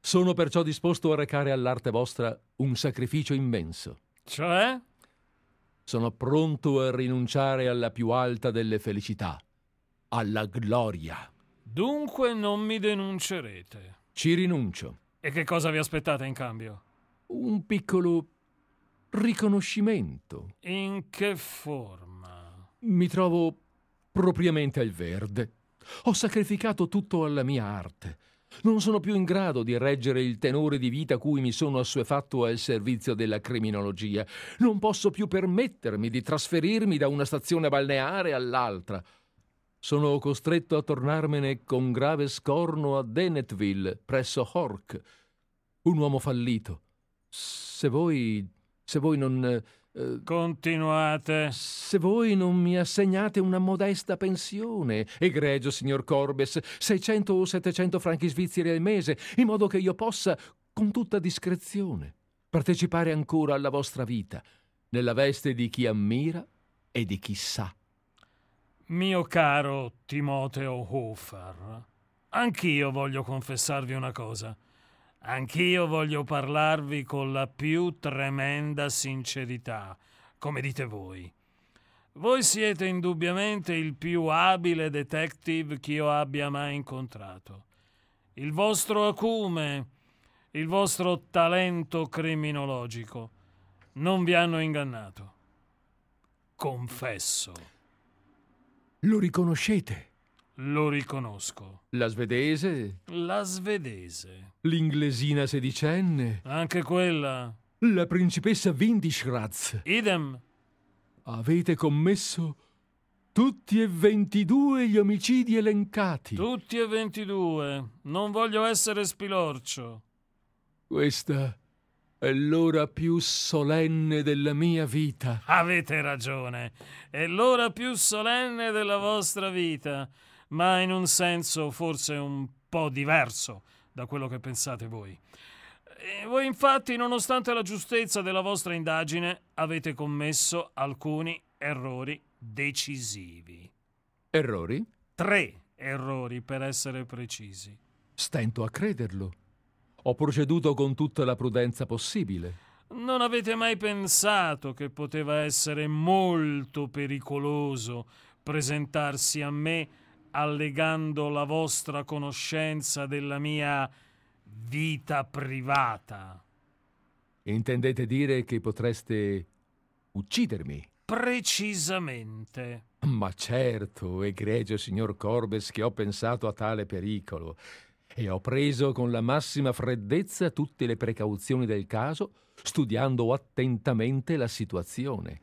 Sono perciò disposto a recare all'arte vostra un sacrificio immenso. Cioè? sono pronto a rinunciare alla più alta delle felicità, alla gloria. Dunque non mi denuncerete. Ci rinuncio. E che cosa vi aspettate in cambio? Un piccolo riconoscimento. In che forma? Mi trovo propriamente al verde. Ho sacrificato tutto alla mia arte. Non sono più in grado di reggere il tenore di vita cui mi sono assuefatto al servizio della criminologia. Non posso più permettermi di trasferirmi da una stazione balneare all'altra. Sono costretto a tornarmene con grave scorno a Dennetville, presso Hork. Un uomo fallito. Se voi. se voi non Continuate. Se voi non mi assegnate una modesta pensione, egregio signor Corbes, 600 o 700 franchi svizzeri al mese, in modo che io possa, con tutta discrezione, partecipare ancora alla vostra vita, nella veste di chi ammira e di chi sa. Mio caro Timoteo Hofer, anch'io voglio confessarvi una cosa. Anch'io voglio parlarvi con la più tremenda sincerità, come dite voi. Voi siete indubbiamente il più abile detective che io abbia mai incontrato. Il vostro acume, il vostro talento criminologico non vi hanno ingannato. Confesso. Lo riconoscete? Lo riconosco. La svedese? La svedese. L'inglesina sedicenne? Anche quella. La principessa Windischratz? Idem. Avete commesso tutti e ventidue gli omicidi elencati. Tutti e ventidue. Non voglio essere spilorcio. Questa è l'ora più solenne della mia vita. Avete ragione. È l'ora più solenne della vostra vita ma in un senso forse un po' diverso da quello che pensate voi. E voi infatti, nonostante la giustezza della vostra indagine, avete commesso alcuni errori decisivi. Errori? Tre errori, per essere precisi. Stento a crederlo. Ho proceduto con tutta la prudenza possibile. Non avete mai pensato che poteva essere molto pericoloso presentarsi a me allegando la vostra conoscenza della mia vita privata. Intendete dire che potreste uccidermi? Precisamente. Ma certo, egregio signor Corbes, che ho pensato a tale pericolo e ho preso con la massima freddezza tutte le precauzioni del caso, studiando attentamente la situazione.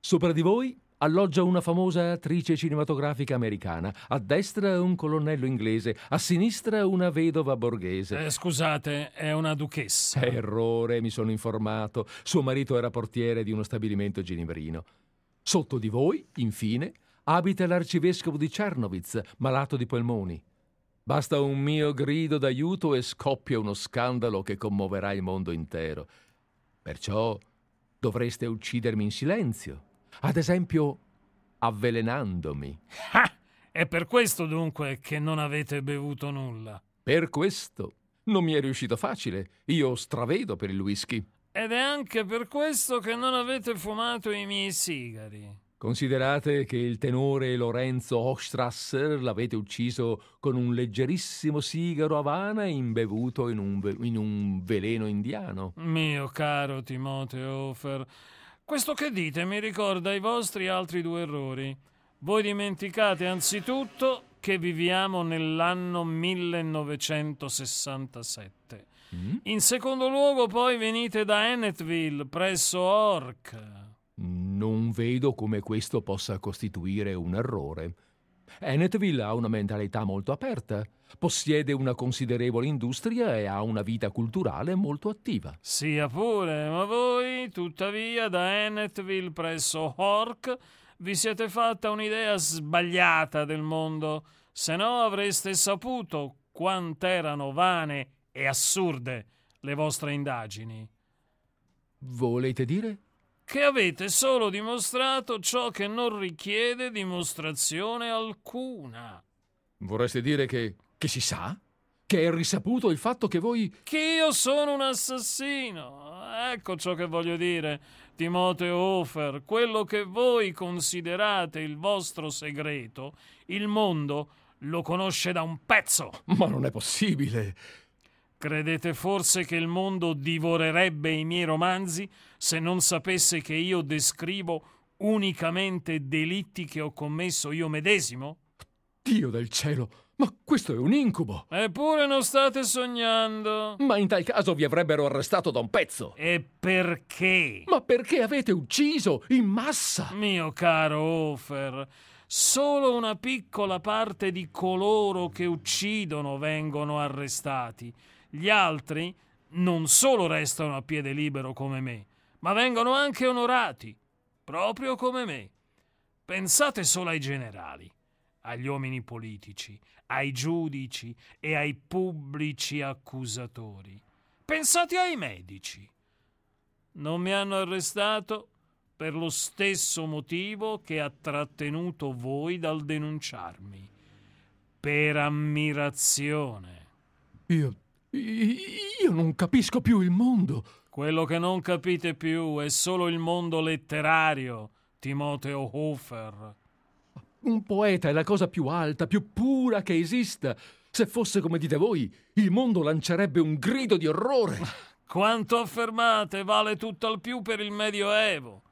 Sopra di voi alloggia una famosa attrice cinematografica americana, a destra un colonnello inglese, a sinistra una vedova borghese. Eh, scusate, è una duchessa. Errore, mi sono informato. Suo marito era portiere di uno stabilimento ginevrino. Sotto di voi, infine, abita l'arcivescovo di Czernowitz, malato di polmoni. Basta un mio grido d'aiuto e scoppia uno scandalo che commuoverà il mondo intero. Perciò dovreste uccidermi in silenzio ad esempio avvelenandomi. Ah, è per questo dunque che non avete bevuto nulla. Per questo. Non mi è riuscito facile. Io stravedo per il whisky. Ed è anche per questo che non avete fumato i miei sigari. Considerate che il tenore Lorenzo Hochstrasser l'avete ucciso con un leggerissimo sigaro Havana imbevuto in un, ve- in un veleno indiano. Mio caro Timoteo Hofer, questo che dite mi ricorda i vostri altri due errori. Voi dimenticate anzitutto che viviamo nell'anno 1967. Mm? In secondo luogo poi venite da Ennetville, presso Orc. Non vedo come questo possa costituire un errore. Ennetville ha una mentalità molto aperta, possiede una considerevole industria e ha una vita culturale molto attiva. Sia pure, ma voi, tuttavia, da Ennetville presso Hork vi siete fatta un'idea sbagliata del mondo, se no avreste saputo quant'erano vane e assurde le vostre indagini. Volete dire? che avete solo dimostrato ciò che non richiede dimostrazione alcuna. Vorreste dire che, che si sa? che è risaputo il fatto che voi... Che io sono un assassino. Ecco ciò che voglio dire, Timoteo Hofer. Quello che voi considerate il vostro segreto, il mondo lo conosce da un pezzo. Ma non è possibile. Credete forse che il mondo divorerebbe i miei romanzi se non sapesse che io descrivo unicamente delitti che ho commesso io medesimo? Dio del cielo, ma questo è un incubo! Eppure non state sognando. Ma in tal caso vi avrebbero arrestato da un pezzo. E perché? Ma perché avete ucciso in massa? Mio caro Hofer, solo una piccola parte di coloro che uccidono vengono arrestati. Gli altri non solo restano a piede libero come me, ma vengono anche onorati, proprio come me. Pensate solo ai generali agli uomini politici, ai giudici e ai pubblici accusatori. Pensate ai medici. Non mi hanno arrestato per lo stesso motivo che ha trattenuto voi dal denunciarmi. Per ammirazione. Io. Io non capisco più il mondo. Quello che non capite più è solo il mondo letterario, Timoteo Hofer. Un poeta è la cosa più alta, più pura che esista. Se fosse come dite voi, il mondo lancerebbe un grido di orrore. Quanto affermate vale tutto al più per il Medioevo.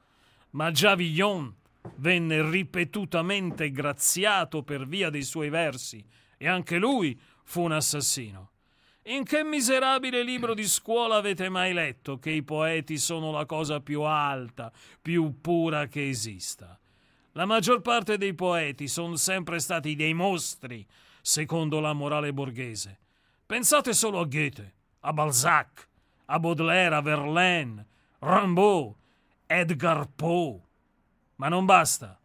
Ma già Villon venne ripetutamente graziato per via dei suoi versi e anche lui fu un assassino. In che miserabile libro di scuola avete mai letto che i poeti sono la cosa più alta, più pura che esista? La maggior parte dei poeti sono sempre stati dei mostri, secondo la morale borghese. Pensate solo a Goethe, a Balzac, a Baudelaire, a Verlaine, Rimbaud, Edgar Poe. Ma non basta.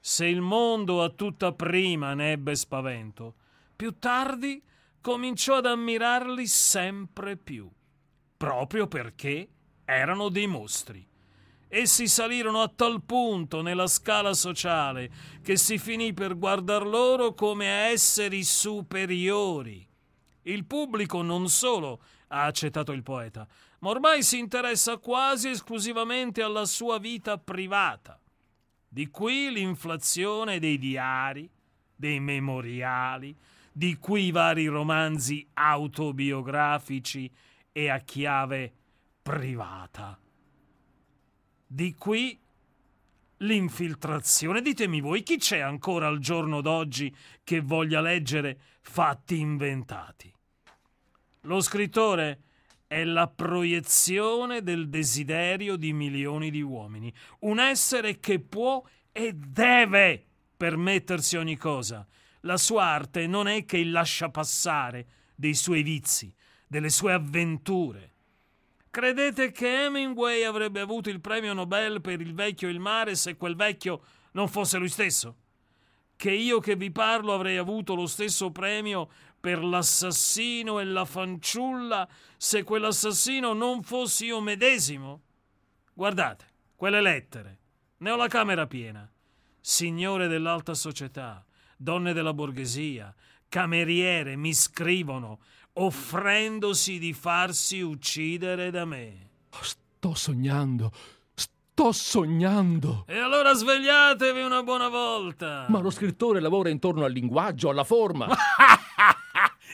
Se il mondo a tutta prima ne ebbe spavento, più tardi cominciò ad ammirarli sempre più, proprio perché erano dei mostri. Essi salirono a tal punto nella scala sociale che si finì per guardar loro come a esseri superiori. Il pubblico non solo ha accettato il poeta, ma ormai si interessa quasi esclusivamente alla sua vita privata. Di qui l'inflazione dei diari, dei memoriali, di qui i vari romanzi autobiografici e a chiave privata. Di qui l'infiltrazione. Ditemi voi, chi c'è ancora al giorno d'oggi che voglia leggere fatti inventati? Lo scrittore è la proiezione del desiderio di milioni di uomini, un essere che può e deve permettersi ogni cosa. La sua arte non è che il lascia passare dei suoi vizi, delle sue avventure, Credete che Hemingway avrebbe avuto il premio Nobel per il vecchio e il mare se quel vecchio non fosse lui stesso? Che io che vi parlo avrei avuto lo stesso premio per l'assassino e la fanciulla se quell'assassino non fossi io medesimo? Guardate, quelle lettere. Ne ho la camera piena. Signore dell'alta società, donne della borghesia, cameriere mi scrivono offrendosi di farsi uccidere da me. Sto sognando, sto sognando. E allora svegliatevi una buona volta. Ma lo scrittore lavora intorno al linguaggio, alla forma.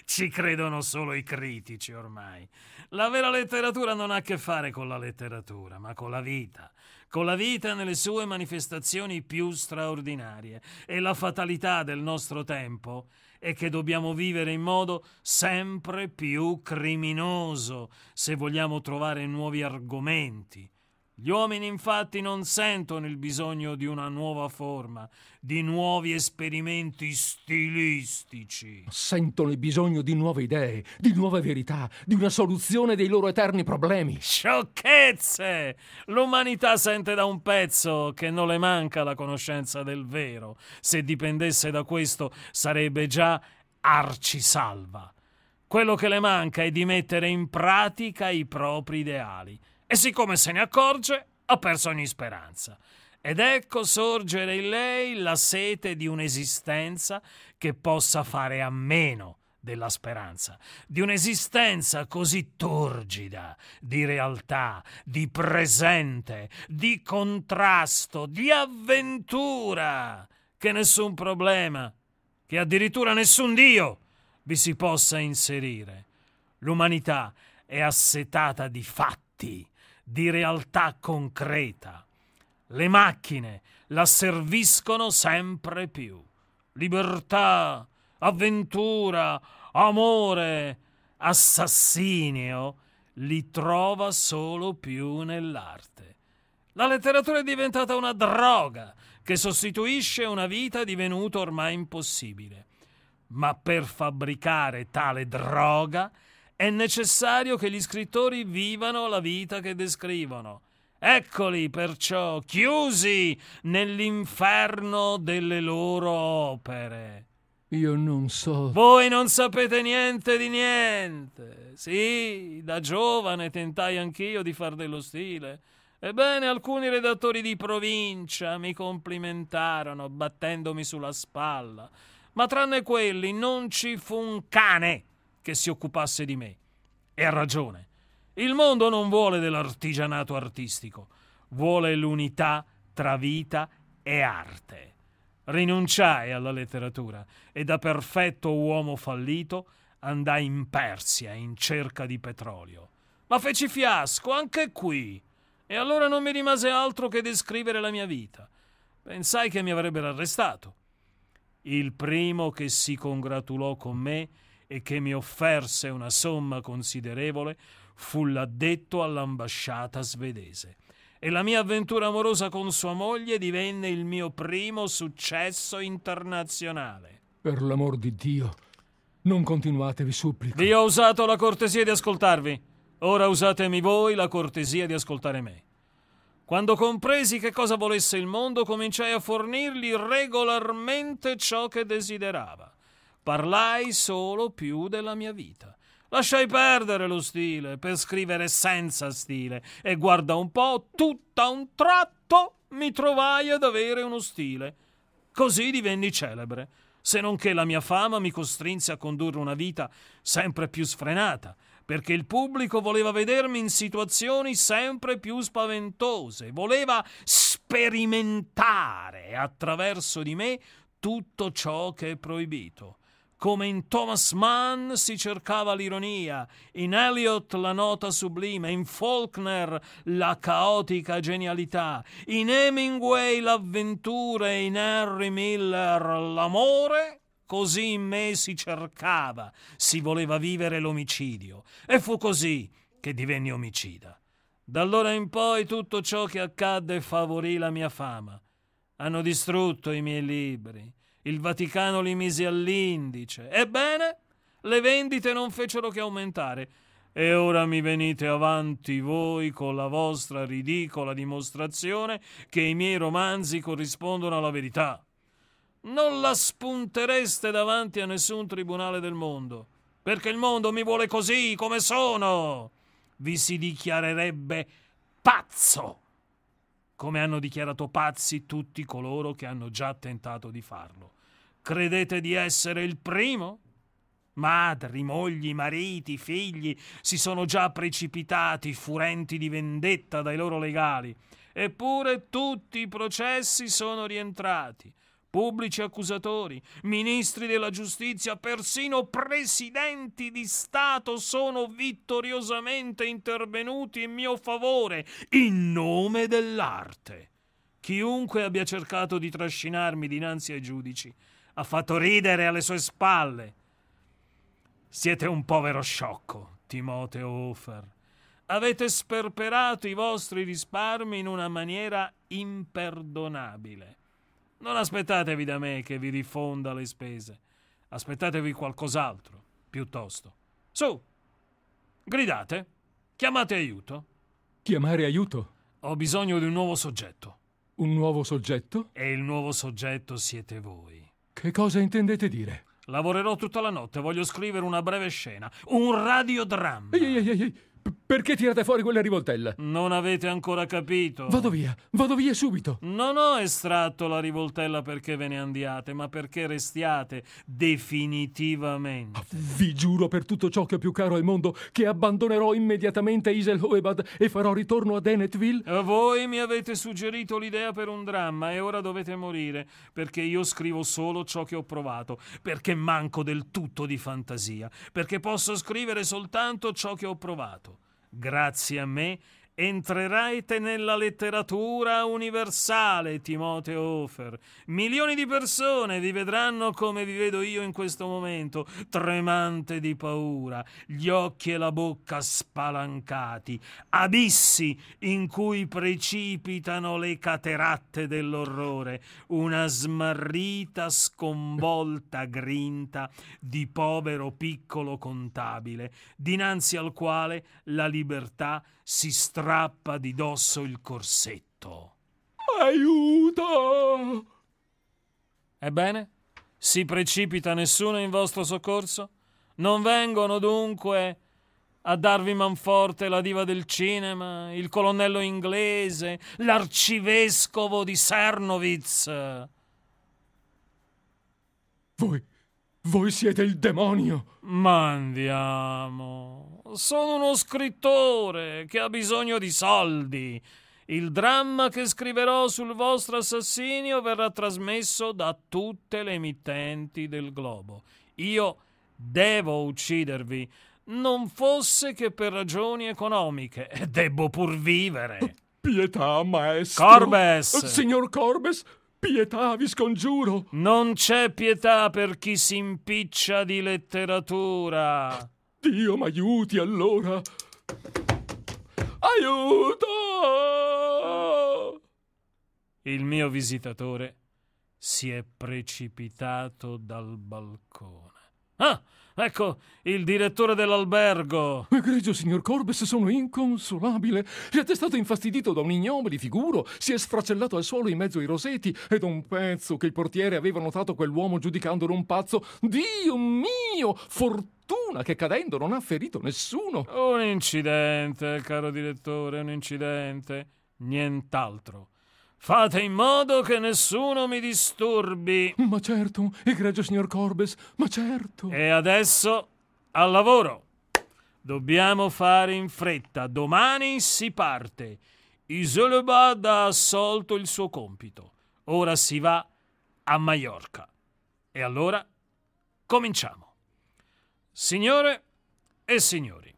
Ci credono solo i critici ormai. La vera letteratura non ha a che fare con la letteratura, ma con la vita. Con la vita nelle sue manifestazioni più straordinarie. E la fatalità del nostro tempo e che dobbiamo vivere in modo sempre più criminoso se vogliamo trovare nuovi argomenti. Gli uomini infatti non sentono il bisogno di una nuova forma, di nuovi esperimenti stilistici. Sentono il bisogno di nuove idee, di nuove verità, di una soluzione dei loro eterni problemi. Sciocchezze! L'umanità sente da un pezzo che non le manca la conoscenza del vero. Se dipendesse da questo sarebbe già arcisalva. Quello che le manca è di mettere in pratica i propri ideali e siccome se ne accorge ha perso ogni speranza. Ed ecco sorgere in lei la sete di un'esistenza che possa fare a meno della speranza, di un'esistenza così turgida, di realtà, di presente, di contrasto, di avventura, che nessun problema, che addirittura nessun Dio vi si possa inserire. L'umanità è assetata di fatti, di realtà concreta. Le macchine la serviscono sempre più. Libertà, avventura, amore, assassinio li trova solo più nell'arte. La letteratura è diventata una droga che sostituisce una vita divenuta ormai impossibile. Ma per fabbricare tale droga è necessario che gli scrittori vivano la vita che descrivono. Eccoli perciò chiusi nell'inferno delle loro opere. Io non so. Voi non sapete niente di niente. Sì, da giovane tentai anch'io di far dello stile. Ebbene, alcuni redattori di provincia mi complimentarono battendomi sulla spalla, ma tranne quelli non ci fu un cane che si occupasse di me. E ha ragione. Il mondo non vuole dell'artigianato artistico, vuole l'unità tra vita e arte. Rinunciai alla letteratura e da perfetto uomo fallito andai in Persia in cerca di petrolio. Ma feci fiasco anche qui. E allora non mi rimase altro che descrivere la mia vita. Pensai che mi avrebbero arrestato. Il primo che si congratulò con me e che mi offerse una somma considerevole fu l'addetto all'ambasciata svedese e la mia avventura amorosa con sua moglie divenne il mio primo successo internazionale. Per l'amor di Dio, non continuate, vi supplico. Vi ho usato la cortesia di ascoltarvi. Ora usatemi voi la cortesia di ascoltare me. Quando compresi che cosa volesse il mondo, cominciai a fornirgli regolarmente ciò che desiderava. Parlai solo più della mia vita. Lasciai perdere lo stile per scrivere senza stile e guarda un po', tutta un tratto mi trovai ad avere uno stile. Così divenni celebre, se non che la mia fama mi costrinse a condurre una vita sempre più sfrenata, perché il pubblico voleva vedermi in situazioni sempre più spaventose, voleva sperimentare attraverso di me tutto ciò che è proibito come in Thomas Mann si cercava l'ironia, in Eliot la nota sublime, in Faulkner la caotica genialità, in Hemingway l'avventura e in Henry Miller l'amore, così in me si cercava, si voleva vivere l'omicidio, e fu così che divenni omicida. Da allora in poi tutto ciò che accadde favorì la mia fama. Hanno distrutto i miei libri, il Vaticano li mise all'indice. Ebbene, le vendite non fecero che aumentare. E ora mi venite avanti voi con la vostra ridicola dimostrazione che i miei romanzi corrispondono alla verità. Non la spuntereste davanti a nessun tribunale del mondo, perché il mondo mi vuole così come sono. Vi si dichiarerebbe pazzo, come hanno dichiarato pazzi tutti coloro che hanno già tentato di farlo. Credete di essere il primo? Madri, mogli, mariti, figli si sono già precipitati, furenti di vendetta dai loro legali. Eppure tutti i processi sono rientrati. Pubblici accusatori, ministri della giustizia, persino presidenti di Stato sono vittoriosamente intervenuti in mio favore in nome dell'arte. Chiunque abbia cercato di trascinarmi dinanzi ai giudici ha fatto ridere alle sue spalle. Siete un povero sciocco, Timoteo Hofer. Avete sperperato i vostri risparmi in una maniera imperdonabile. Non aspettatevi da me che vi rifonda le spese. Aspettatevi qualcos'altro, piuttosto. Su, gridate, chiamate aiuto. Chiamare aiuto? Ho bisogno di un nuovo soggetto. Un nuovo soggetto? E il nuovo soggetto siete voi. Che cosa intendete dire? Lavorerò tutta la notte, voglio scrivere una breve scena, un radiodramma. Ehi, ehi, ehi, perché tirate fuori quella rivoltella? Non avete ancora capito. Vado via, vado via subito. Non ho estratto la rivoltella perché ve ne andiate, ma perché restiate definitivamente. Ah, vi giuro per tutto ciò che è più caro al mondo che abbandonerò immediatamente Iselhoebad e farò ritorno a Dennetville. Voi mi avete suggerito l'idea per un dramma e ora dovete morire, perché io scrivo solo ciò che ho provato, perché manco del tutto di fantasia, perché posso scrivere soltanto ciò che ho provato grazie a me entrerete nella letteratura universale, Timoteo Hofer. Milioni di persone vi vedranno come vi vedo io in questo momento, tremante di paura, gli occhi e la bocca spalancati, abissi in cui precipitano le cateratte dell'orrore, una smarrita, sconvolta grinta di povero piccolo contabile, dinanzi al quale la libertà si strappa di dosso il corsetto. Aiuto! Ebbene, si precipita nessuno in vostro soccorso? Non vengono dunque a darvi manforte la diva del cinema, il colonnello inglese, l'arcivescovo di Cernowitz? Voi, voi siete il demonio! Ma andiamo sono uno scrittore che ha bisogno di soldi. Il dramma che scriverò sul vostro assassinio verrà trasmesso da tutte le emittenti del globo. Io devo uccidervi, non fosse che per ragioni economiche, e debbo pur vivere. Pietà, maestro. Corbes! Signor Corbes, pietà, vi scongiuro. Non c'è pietà per chi si impiccia di letteratura. Dio m'aiuti allora! Aiuto! Il mio visitatore si è precipitato dal balcone. Ah! Ecco, il direttore dell'albergo. Egregio signor Corbes, sono inconsolabile. Siete stato infastidito da un ignobile figuro, si è sfracellato al suolo in mezzo ai roseti ed un pezzo che il portiere aveva notato quell'uomo giudicandolo un pazzo. Dio mio! Fortuna che cadendo non ha ferito nessuno. Un incidente, caro direttore, un incidente. Nient'altro. Fate in modo che nessuno mi disturbi. Ma certo, egregio signor Corbes, ma certo. E adesso al lavoro. Dobbiamo fare in fretta. Domani si parte. Isolebad ha assolto il suo compito. Ora si va a Maiorca. E allora cominciamo. Signore e signori,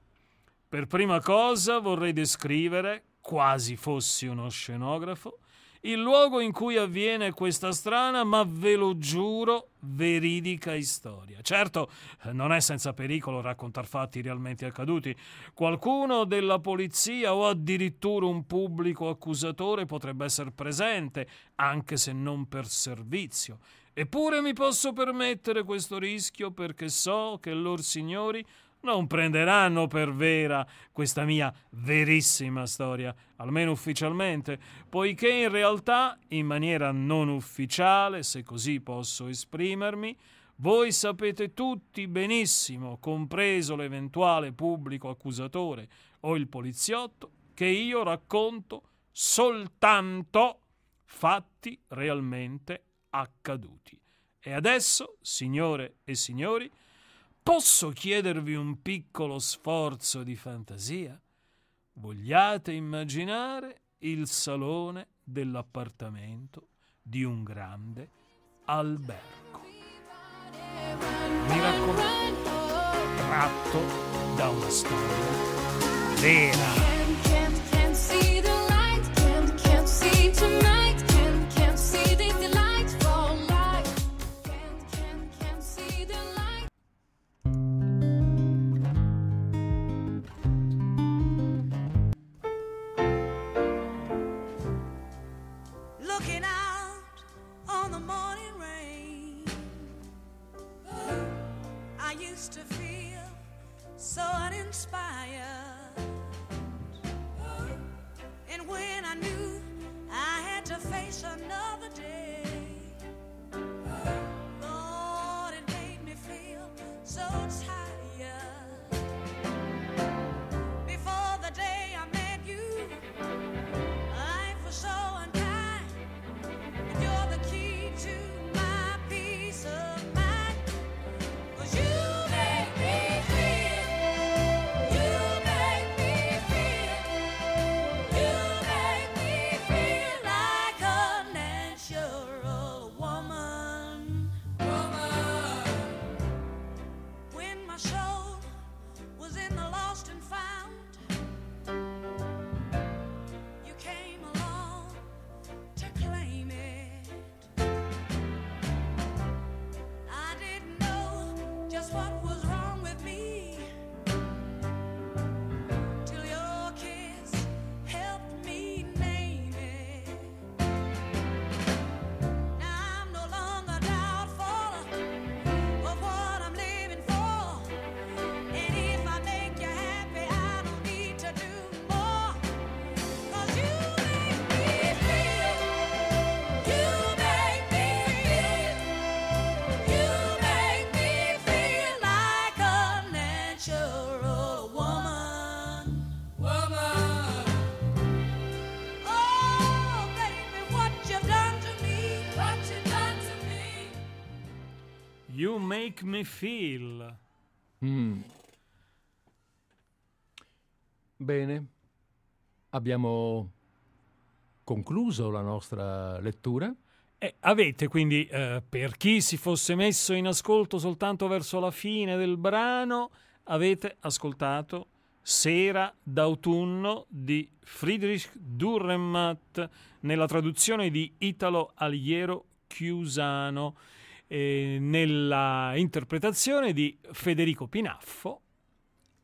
per prima cosa vorrei descrivere, quasi fossi uno scenografo, il luogo in cui avviene questa strana, ma ve lo giuro, veridica storia. Certo, non è senza pericolo raccontar fatti realmente accaduti. Qualcuno della polizia o addirittura un pubblico accusatore potrebbe essere presente, anche se non per servizio. Eppure mi posso permettere questo rischio perché so che lor signori non prenderanno per vera questa mia verissima storia, almeno ufficialmente, poiché in realtà, in maniera non ufficiale, se così posso esprimermi, voi sapete tutti benissimo, compreso l'eventuale pubblico accusatore o il poliziotto, che io racconto soltanto fatti realmente accaduti. E adesso, signore e signori, Posso chiedervi un piccolo sforzo di fantasia? Vogliate immaginare il salone dell'appartamento di un grande albergo. Mi raccomando, tratto da una storia vera. so uninspired. And when I knew You make me feel. Mm. Bene, abbiamo concluso la nostra lettura. Eh, avete quindi, eh, per chi si fosse messo in ascolto soltanto verso la fine del brano, avete ascoltato Sera d'autunno di Friedrich Dürrenmatt nella traduzione di Italo Aliero Chiusano, eh, nella interpretazione di Federico Pinaffo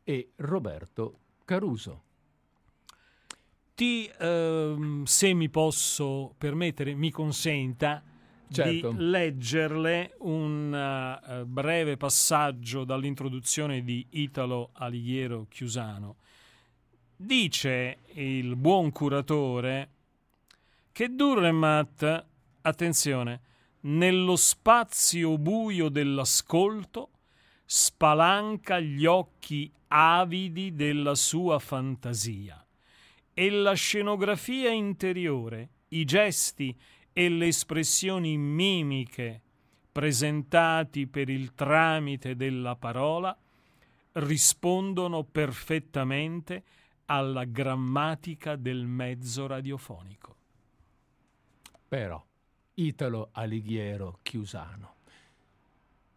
e Roberto Caruso. Ti, ehm, se mi posso permettere, mi consenta certo. di leggerle un uh, breve passaggio dall'introduzione di Italo Alighiero Chiusano. Dice il buon curatore che Durremat, attenzione, nello spazio buio dell'ascolto spalanca gli occhi avidi della sua fantasia e la scenografia interiore, i gesti e le espressioni mimiche presentati per il tramite della parola rispondono perfettamente alla grammatica del mezzo radiofonico. Però, Italo Alighiero Chiusano.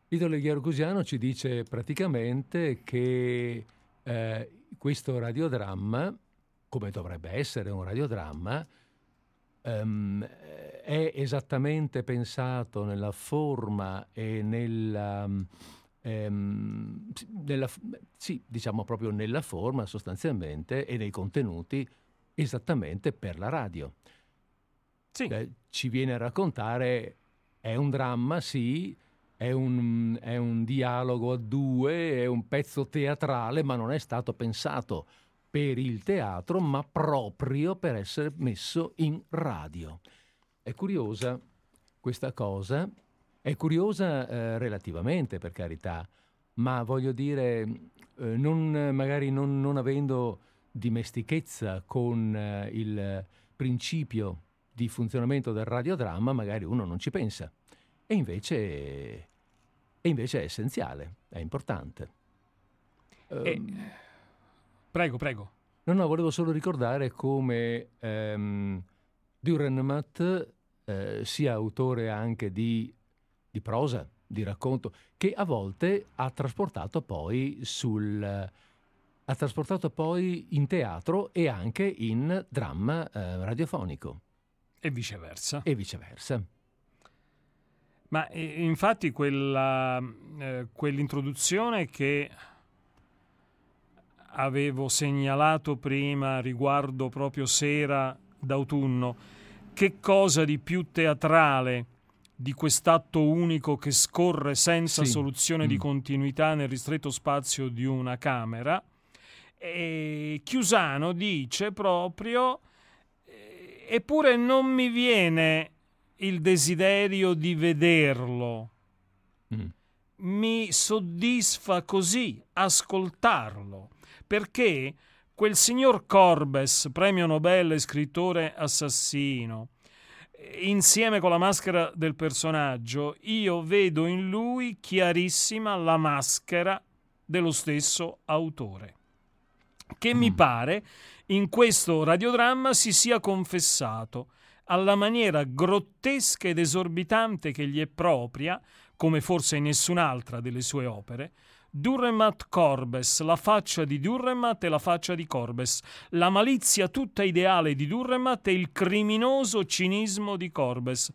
Italo Alighiero Chiusano ci dice praticamente che eh, questo radiodramma, come dovrebbe essere un radiodramma, um, è esattamente pensato nella forma e nella, um, nella, sì, diciamo proprio nella forma sostanzialmente e nei contenuti esattamente per la radio. Sì. Eh, ci viene a raccontare, è un dramma, sì, è un, è un dialogo a due, è un pezzo teatrale, ma non è stato pensato per il teatro, ma proprio per essere messo in radio. È curiosa questa cosa, è curiosa eh, relativamente, per carità, ma voglio dire, eh, non, magari non, non, avendo dimestichezza con eh, il principio di funzionamento del radiodramma, magari uno non ci pensa. E invece, e invece è essenziale, è importante. E... Um, Prego, prego. No, no, volevo solo ricordare come ehm, Dürrenmatt eh, sia autore anche di, di, prosa, di racconto, che a volte ha trasportato poi sul ha trasportato poi in teatro e anche in dramma eh, radiofonico. E viceversa. E viceversa. Ma eh, infatti quella, eh, quell'introduzione che avevo segnalato prima riguardo proprio Sera d'autunno, che cosa di più teatrale di quest'atto unico che scorre senza sì. soluzione mm. di continuità nel ristretto spazio di una camera? E Chiusano dice proprio, eppure non mi viene il desiderio di vederlo. Mm. Mi soddisfa così ascoltarlo perché quel signor Corbes, premio Nobel e scrittore assassino, insieme con la maschera del personaggio, io vedo in lui chiarissima la maschera dello stesso autore, che mm. mi pare in questo radiodramma si sia confessato alla maniera grottesca ed esorbitante che gli è propria, come forse in nessun'altra delle sue opere, Durremat Corbes, la faccia di Durremat e la faccia di Corbes, la malizia tutta ideale di Durremat e il criminoso cinismo di Corbes.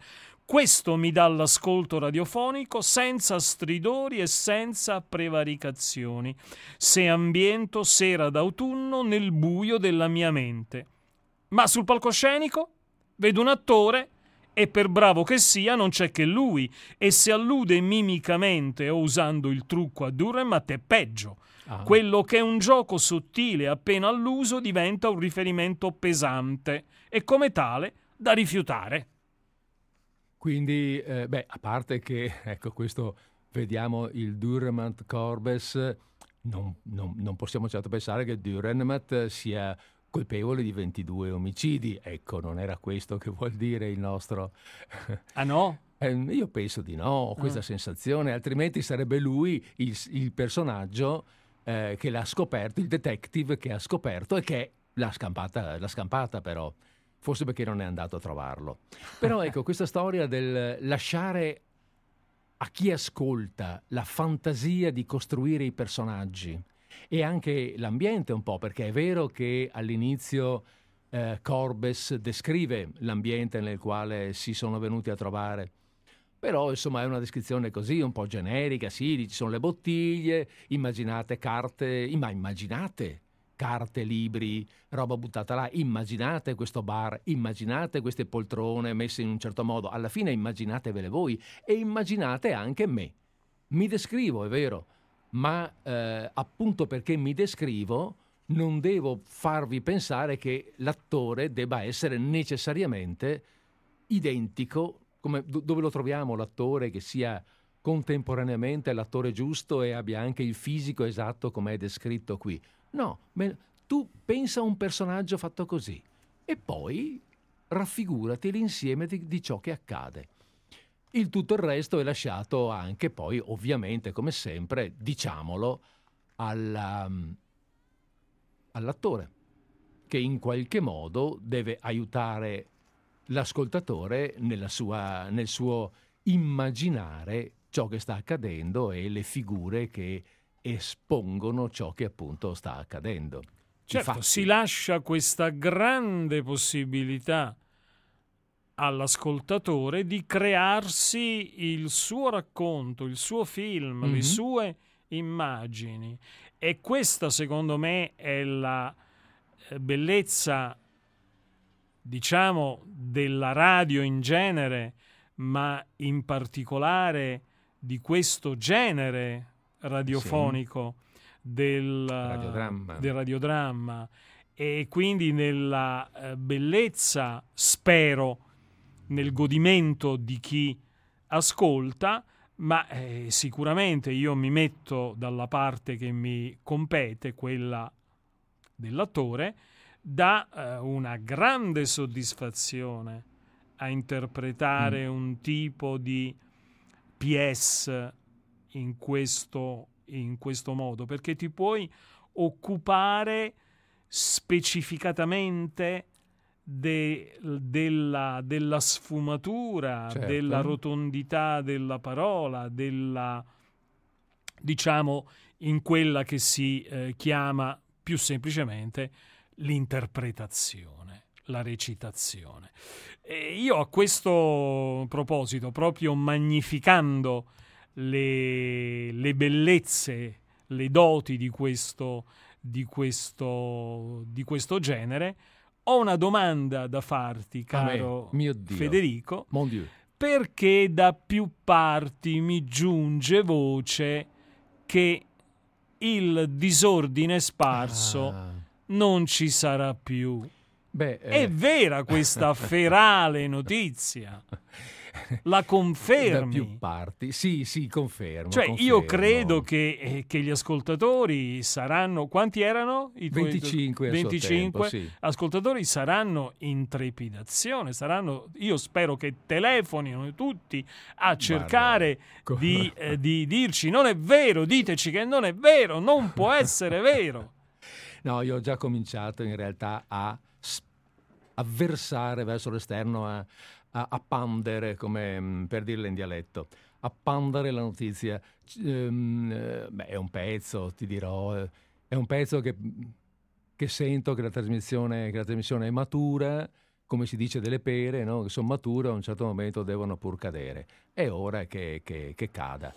Questo mi dà l'ascolto radiofonico senza stridori e senza prevaricazioni, se ambiento sera d'autunno nel buio della mia mente. Ma sul palcoscenico vedo un attore e per bravo che sia non c'è che lui e se allude mimicamente o usando il trucco a Durremat è peggio. Ah. Quello che è un gioco sottile appena all'uso diventa un riferimento pesante e come tale da rifiutare. Quindi, eh, beh, a parte che, ecco, questo vediamo il Durremat Corbes, non, non, non possiamo certo pensare che Durremat sia colpevole di 22 omicidi. Ecco, non era questo che vuol dire il nostro... Ah no? Eh, io penso di no, ho questa Ah. sensazione, altrimenti sarebbe lui il, il personaggio eh, che l'ha scoperto, il detective che ha scoperto e che l'ha scampata, l'ha scampata però, forse perché non è andato a trovarlo. Però ecco, questa storia del lasciare a chi ascolta la fantasia di costruire i personaggi e anche l'ambiente un po', perché è vero che all'inizio eh, Corbes descrive l'ambiente nel quale si sono venuti a trovare. Però insomma è una descrizione così un po' generica, sì, ci sono le bottiglie, immaginate carte, ma immaginate carte, libri, roba buttata là, immaginate questo bar, immaginate queste poltrone messe in un certo modo, alla fine immaginatevele voi e immaginate anche me. Mi descrivo, è vero, ma eh, appunto perché mi descrivo non devo farvi pensare che l'attore debba essere necessariamente identico, come, do- dove lo troviamo l'attore che sia contemporaneamente l'attore giusto e abbia anche il fisico esatto come è descritto qui. No, tu pensa a un personaggio fatto così e poi raffigurati l'insieme di, di ciò che accade. Il tutto il resto è lasciato anche poi, ovviamente, come sempre, diciamolo, alla, all'attore, che in qualche modo deve aiutare l'ascoltatore sua, nel suo immaginare ciò che sta accadendo e le figure che espongono ciò che appunto sta accadendo. Certo, si lascia questa grande possibilità all'ascoltatore di crearsi il suo racconto, il suo film, Mhm. le sue immagini. E questa, secondo me, è la eh, bellezza, diciamo, della radio in genere, ma in particolare di questo genere radiofonico del Radiodramma. del radiodramma. E quindi nella eh, bellezza, spero, nel godimento di chi ascolta, ma eh, sicuramente io mi metto dalla parte che mi compete, quella dell'attore, dà eh, una grande soddisfazione a interpretare un tipo di PS in questo, in questo modo, perché ti puoi occupare specificatamente de- della, della sfumatura, Certo. della rotondità della parola, della diciamo in quella che si eh, chiama più semplicemente l'interpretazione, la recitazione. E io a questo proposito, proprio magnificando le, le bellezze, le doti di questo, di, questo, di questo genere, ho una domanda da farti, caro. Federico, perché da più parti mi giunge voce che il disordine sparso Ah. non ci sarà più. Beh, È eh, vera questa ferale notizia? La da confermi? più parti. Sì, sì, confermo. Cioè, io confermo. credo che, eh, che gli ascoltatori saranno. Quanti erano? I tuoi- 25 a suo 25 tempo, sì. ascoltatori saranno in trepidazione. Saranno, io spero che telefonino tutti a cercare co- di, eh, di dirci: non è vero, diteci che non è vero, non può essere vero. No, io ho già cominciato in realtà a, s- a versare verso l'esterno, a, a, pandere, come mm, per dirla in dialetto, a pandere la notizia. Ehm, eh, beh, è un pezzo, ti dirò, eh, è un pezzo che, che sento che la, trasmissione, che la trasmissione è matura, come si dice delle pere, no? che sono mature, a un certo momento devono pur cadere. È ora che, che- cada.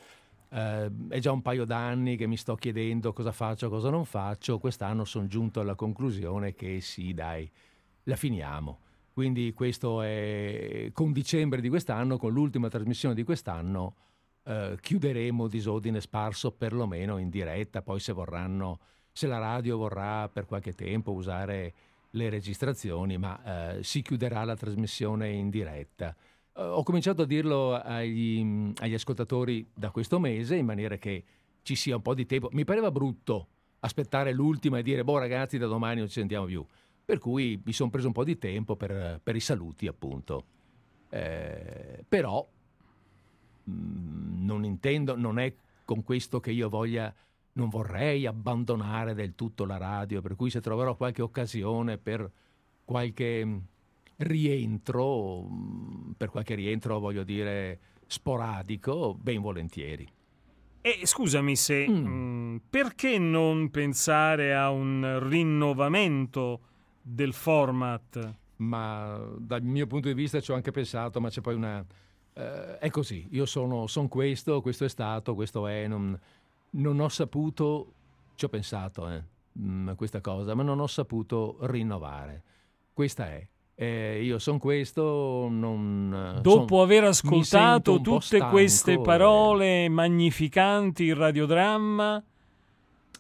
Eh, è già un paio d'anni che mi sto chiedendo cosa faccio, cosa non faccio. Quest'anno sono giunto alla conclusione che sì, dai, la finiamo. Quindi questo è con dicembre di quest'anno, con l'ultima trasmissione di quest'anno, eh, chiuderemo Disordine Sparso perlomeno in diretta. Poi se vorranno, se la radio vorrà per qualche tempo usare le registrazioni, ma eh, si chiuderà la trasmissione in diretta. Eh, ho cominciato a dirlo agli, agli ascoltatori da questo mese in maniera che ci sia un po' di tempo. Mi pareva brutto aspettare l'ultima e dire, boh ragazzi, da domani non ci sentiamo più. Per cui mi sono preso un po' di tempo per, per i saluti, appunto. Eh, però mm, non intendo, non è con questo che io voglia, non vorrei abbandonare del tutto la radio, per cui se troverò qualche occasione per qualche mm, rientro, mm, per qualche rientro voglio dire sporadico, ben volentieri. E scusami se mm. mh, perché non pensare a un rinnovamento del format? Ma dal mio punto di vista ci ho anche pensato, ma c'è poi una eh, è così, io sono, sono, questo, questo è stato, questo è, non, non ho saputo, ci ho pensato eh, mm, questa cosa, ma non ho saputo rinnovare. Questa è. Eh, io sono questo. Non, Dopo son, aver ascoltato tutte queste parole magnificanti il radiodramma,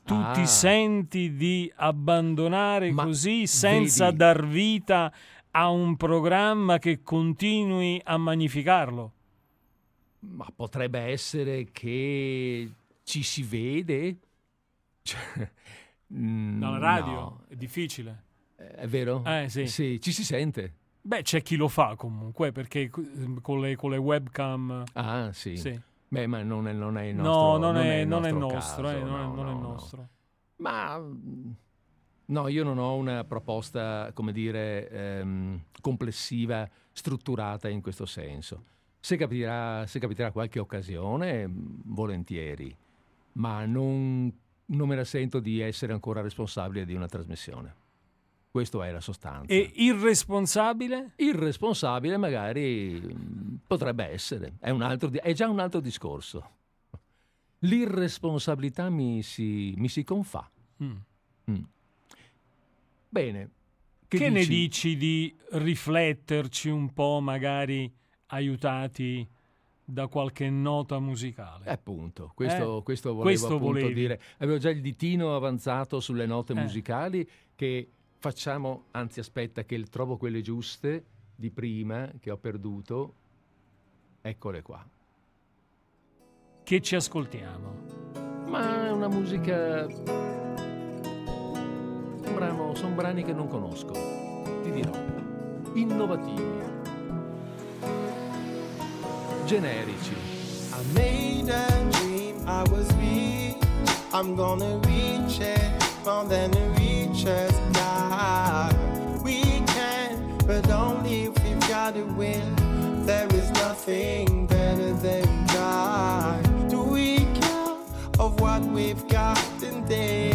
tu ah. ti senti di abbandonare Ma così senza vedi, dar vita a un programma che continui a magnificarlo? Ma potrebbe essere che ci si vede? Cioè, no, radio no. è difficile. Eh, è vero? Eh, sì. sì. Ci si sente. Beh, c'è chi lo fa comunque, perché con le, con le webcam... Ah, sì. sì. Beh, ma non è, non è il nostro No, non, non è, è, non è nostro, eh, non, no, è, è nostro. Ma No, io non ho una proposta, come dire, ehm, complessiva, strutturata in questo senso. Se capiterà, se capiterà qualche occasione, volentieri, ma non, non me la sento di essere ancora responsabile di una trasmissione. Questa è la sostanza. E irresponsabile? Irresponsabile magari potrebbe essere, è, altro, è già un altro discorso. L'irresponsabilità mi si, mi si confà. Mm. Mm. Bene. Che, che dici? ne dici di rifletterci un po', magari aiutati da qualche nota musicale? Appunto, questo, eh? questo volevo questo appunto dire. Avevo già il ditino avanzato sulle note eh. musicali che facciamo, anzi aspetta che trovo quelle giuste di prima che ho perduto. Eccole qua. Che ci ascoltiamo? Ma è una musica un brano, sono brani che non conosco, ti dirò. Innovativi. Generici. I made a dream, I was rich. I'm gonna reach it, more than reach us. We can, but only if we've got a will. There is nothing better than God. Do we care of what we've got today?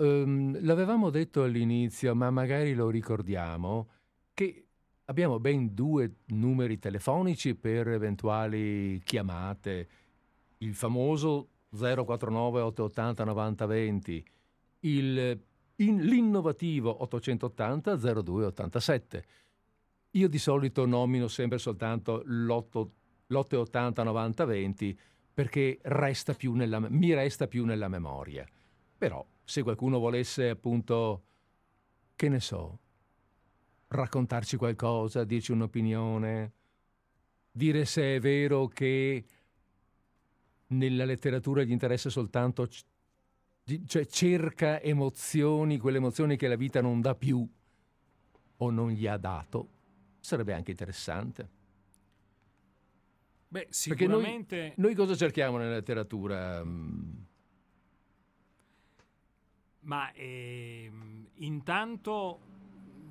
Um, l'avevamo detto all'inizio, ma magari lo ricordiamo, che abbiamo ben due numeri telefonici per eventuali chiamate. Il famoso 049 880 9020, il, in, l'innovativo 880 0287. Io di solito nomino sempre soltanto l'880 9020 perché resta nella, mi resta più nella memoria. Però se qualcuno volesse appunto, che ne so, raccontarci qualcosa, dirci un'opinione, dire se è vero che nella letteratura gli interessa soltanto, cioè cerca emozioni, quelle emozioni che la vita non dà più o non gli ha dato, sarebbe anche interessante. Beh, sicuramente... Noi, noi, cosa cerchiamo nella letteratura? Ma eh, intanto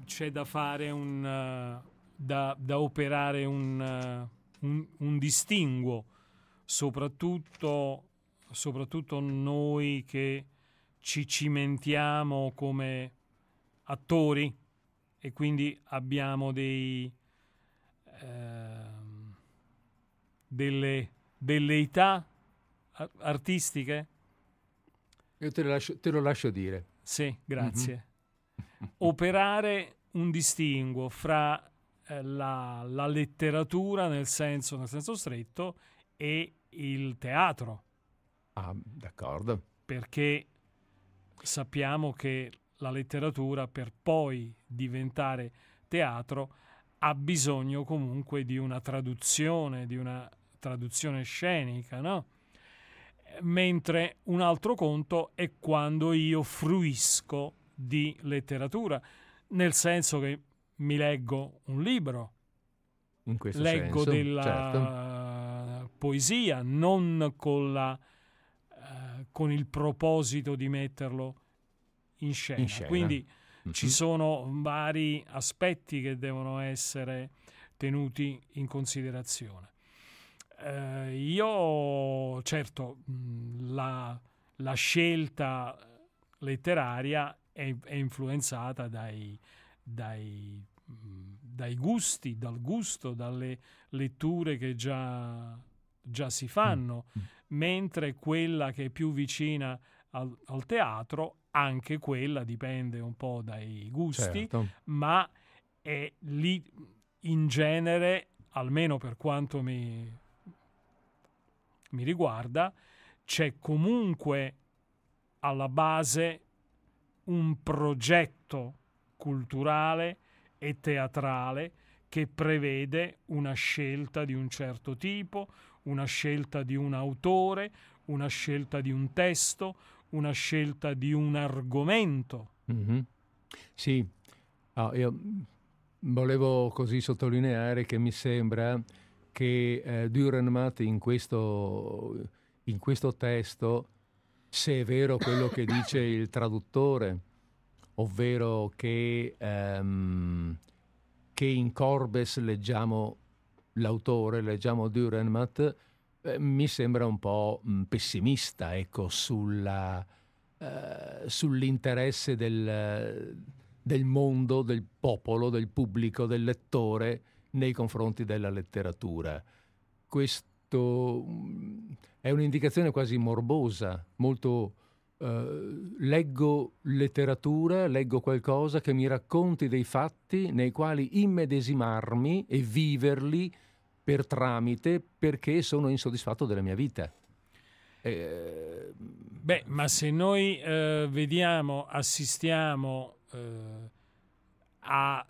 c'è da fare un uh, da, da, operare un, uh, un, un distinguo, soprattutto, soprattutto noi che ci cimentiamo come attori e quindi abbiamo dei, eh, delle, delle età artistiche io te lo lascio, te lo lascio dire. Sì, grazie. Mm-hmm. Operare un distinguo fra eh, la, la, letteratura nel senso, nel senso stretto e il teatro. Ah, d'accordo. Perché sappiamo che la letteratura per poi diventare teatro ha bisogno comunque di una traduzione, di una traduzione scenica, no? Mentre un altro conto è quando io fruisco di letteratura, nel senso che mi leggo un libro, leggo senso, della certo. poesia, non con, la, uh, con, il proposito di metterlo in scena. In scena. Quindi mm-hmm. ci sono vari aspetti che devono essere tenuti in considerazione. Eh, io, certo, la, la, scelta letteraria è, è influenzata dai, dai, dai, gusti, dal gusto, dalle letture che già, già si fanno, mm. mentre quella che è più vicina al, al, teatro, anche quella dipende un po' dai gusti, certo. ma è lì in genere, almeno per quanto mi mi riguarda, c'è comunque alla base un progetto culturale e teatrale che prevede una scelta di un certo tipo, una scelta di un autore, una scelta di un testo, una scelta di un argomento. Mm-hmm. Sì, oh, io volevo così sottolineare che mi sembra che eh, Dürrenmatt in questo, in questo testo, se è vero quello che dice il traduttore, ovvero che, um, che in Corbes leggiamo l'autore, leggiamo Dürrenmatt, eh, mi sembra un po' mh, pessimista ecco, sulla, eh, sull'interesse del, del mondo, del popolo, del pubblico, del lettore nei confronti della letteratura. Questo mm, è un'indicazione quasi morbosa, molto Uh, leggo letteratura, leggo qualcosa che mi racconti dei fatti nei quali immedesimarmi e viverli per tramite perché sono insoddisfatto della mia vita. Eh, Beh, ma se noi eh, vediamo, assistiamo eh, a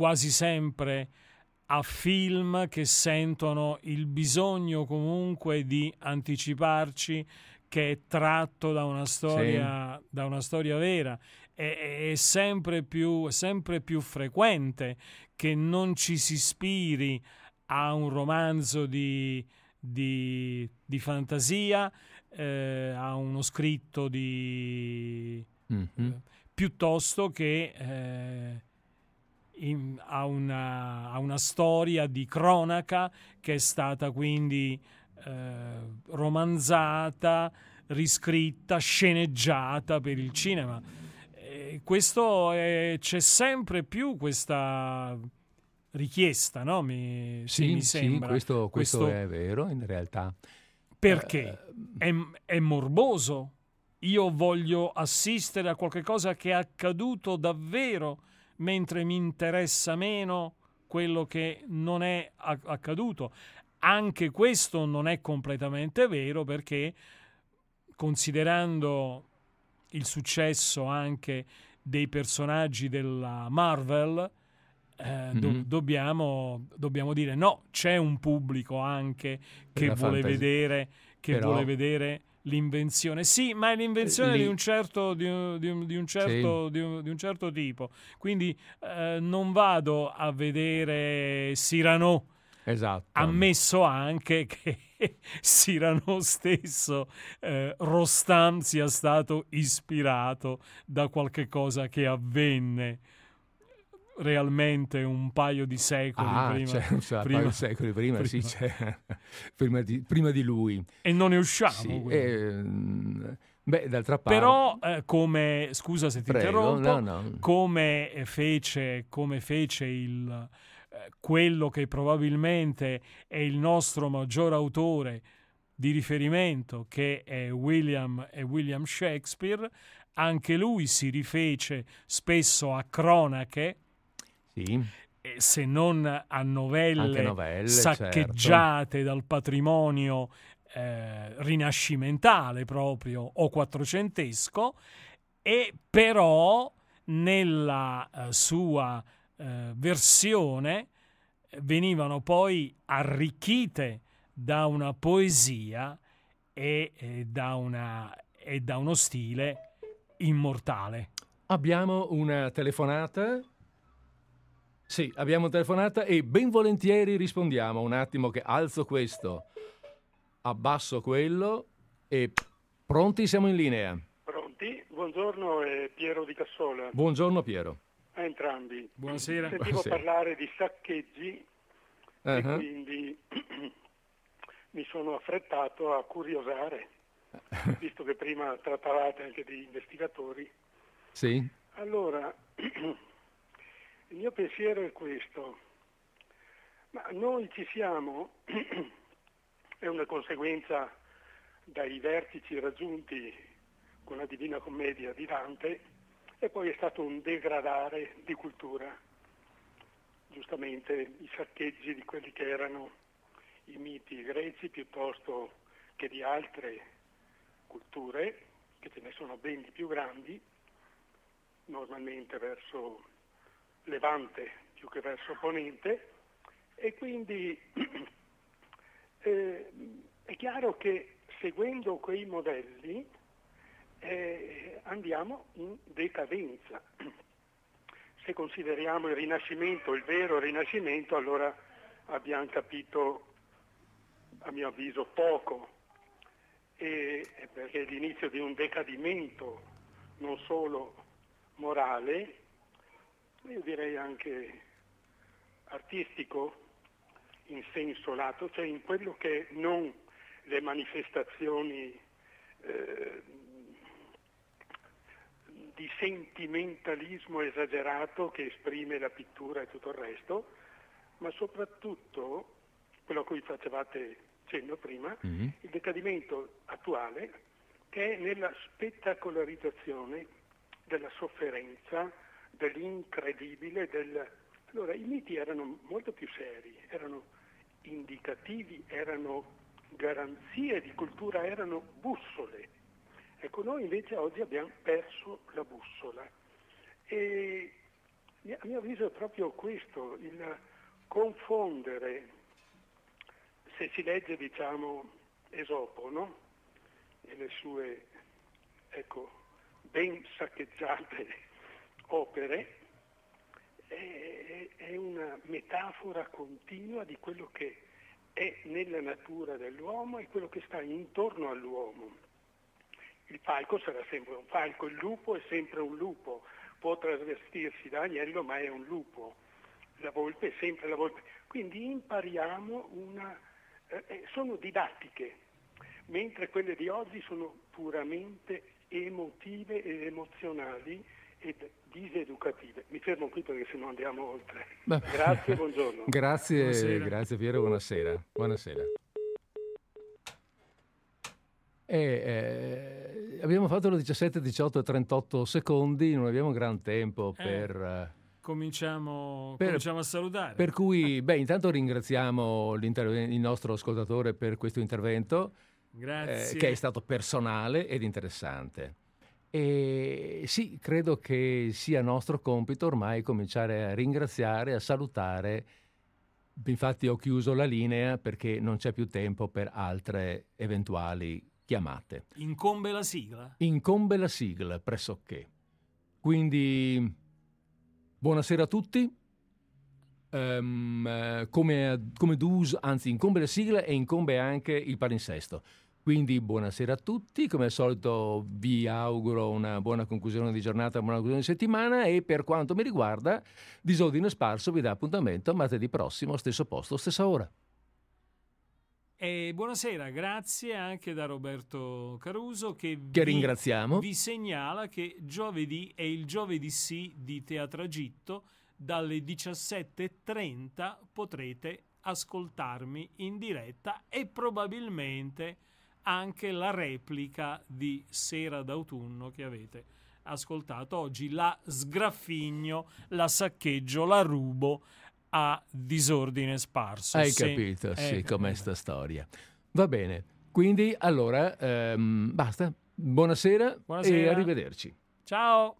quasi sempre a film che sentono il bisogno comunque di anticiparci che è tratto da una storia, sì. da una storia vera. È, è sempre, più, sempre più frequente che non ci si ispiri a un romanzo di, di, di fantasia, eh, a uno scritto di... Mm-hmm. Piuttosto che... Eh, in, ha, una, ha, una, storia di cronaca che è stata quindi eh, romanzata, riscritta, sceneggiata per il cinema. E questo è, c'è sempre più questa richiesta, no? Mi, sì, mi sembra. Sì, questo, questo, questo, è vero in realtà. Perché? Eh, è, è morboso. Io voglio assistere a qualcosa che è accaduto davvero, mentre mi interessa meno quello che non è accaduto. Anche questo non è completamente vero perché considerando il successo anche dei personaggi della Marvel, eh, do- mm-hmm. dobbiamo, dobbiamo, dire no, c'è un pubblico anche che, vuole vedere, che vuole vedere l'invenzione. Sì, ma è l'invenzione Lì... di, un certo, di, un, di, un, di, un certo, sì. di un certo tipo. Quindi eh, non vado a vedere Cyrano. Esatto. Ammesso anche che Cyrano stesso, eh, Rostam, sia stato ispirato da qualche cosa che avvenne realmente un paio di secoli ah, prima. Cioè, so, un paio di secoli prima, prima. sì, cioè, prima, di, prima, di, lui. E non ne usciamo. Sì, eh, beh, d'altra parte... Però, eh, come, scusa se ti Prego, interrompo, no, no. Come, fece, come fece il, eh, quello che probabilmente è il nostro maggior autore di riferimento, che è William, è William Shakespeare, anche lui si rifece spesso a cronache, sì. se non a novelle, novelle saccheggiate certo. dal patrimonio eh, rinascimentale proprio o quattrocentesco, e però nella eh, sua eh, versione venivano poi arricchite da una poesia e, e, da, una, e da uno stile immortale. Abbiamo una telefonata sì, abbiamo telefonata e ben volentieri rispondiamo. Un attimo che alzo questo, abbasso quello e pronti siamo in linea. Pronti? Buongiorno, è Piero di Cassola. Buongiorno Piero. A entrambi. Buonasera. Sentivo Buonasera. parlare di saccheggi uh-huh. e quindi mi sono affrettato a curiosare, visto che prima trattavate anche di investigatori. Sì. Allora, Il mio pensiero è questo, ma noi ci siamo, è una conseguenza dai vertici raggiunti con la Divina Commedia di Dante e poi è stato un degradare di cultura, giustamente i saccheggi di quelli che erano i miti greci piuttosto che di altre culture, che ce ne sono ben di più grandi, normalmente verso levante più che verso ponente e quindi eh, è chiaro che seguendo quei modelli eh, andiamo in decadenza. Se consideriamo il Rinascimento, il vero Rinascimento, allora abbiamo capito, a mio avviso, poco, e, perché è l'inizio di un decadimento non solo morale, io direi anche artistico in senso lato, cioè in quello che non le manifestazioni eh, di sentimentalismo esagerato che esprime la pittura e tutto il resto, ma soprattutto quello a cui facevate cenno prima, mm-hmm. il decadimento attuale che è nella spettacolarizzazione della sofferenza, dell'incredibile, del... Allora i miti erano molto più seri, erano indicativi, erano garanzie di cultura, erano bussole. Ecco, noi invece oggi abbiamo perso la bussola. E a mio avviso è proprio questo, il confondere, se si legge diciamo Esopo, no? E le sue, ecco, ben saccheggiate opere è, una metafora continua di quello che è nella natura dell'uomo e quello che sta intorno all'uomo. Il falco sarà sempre un falco, il lupo è sempre un lupo, può trasvestirsi da agnello ma è un lupo, la volpe è sempre la volpe. Quindi impariamo una... Eh, eh sono didattiche, mentre quelle di oggi sono puramente emotive ed emozionali ed diseducative. Mi fermo qui perché se no andiamo oltre. Beh. Grazie, buongiorno. grazie, grazie Piero, buonasera. Buonasera. E, eh, abbiamo fatto le 17, 18 e 38 secondi, non abbiamo gran tempo eh, per... Eh, cominciamo, per, cominciamo, a salutare. Per cui, beh, intanto ringraziamo il nostro ascoltatore per questo intervento, eh, che è stato personale ed interessante. E sì, credo che sia nostro compito ormai cominciare a ringraziare, a salutare. Infatti ho chiuso la linea perché non c'è più tempo per altre eventuali chiamate. Incombe la sigla? Incombe la sigla, pressoché. Quindi, buonasera a tutti. Um, come, come dus, anzi, incombe la sigla e incombe anche il palinsesto. Quindi buonasera a tutti, come al solito vi auguro una buona conclusione di giornata, una buona conclusione di settimana e per quanto mi riguarda Disordine Sparso vi dà appuntamento a martedì prossimo, stesso posto, stessa ora. E buonasera, grazie anche da Roberto Caruso che, che vi, ringraziamo. vi segnala che giovedì è il giovedì sì di Teatro Agitto, dalle 17.30 potrete ascoltarmi in diretta e probabilmente anche la replica di Sera d'autunno che avete ascoltato oggi, la sgraffigno, la saccheggio, la rubo a disordine sparso. Hai sì. capito, sì, eh, com'è eh, sta storia. Va bene, quindi allora ehm, basta. Buonasera, Buonasera e arrivederci. Ciao.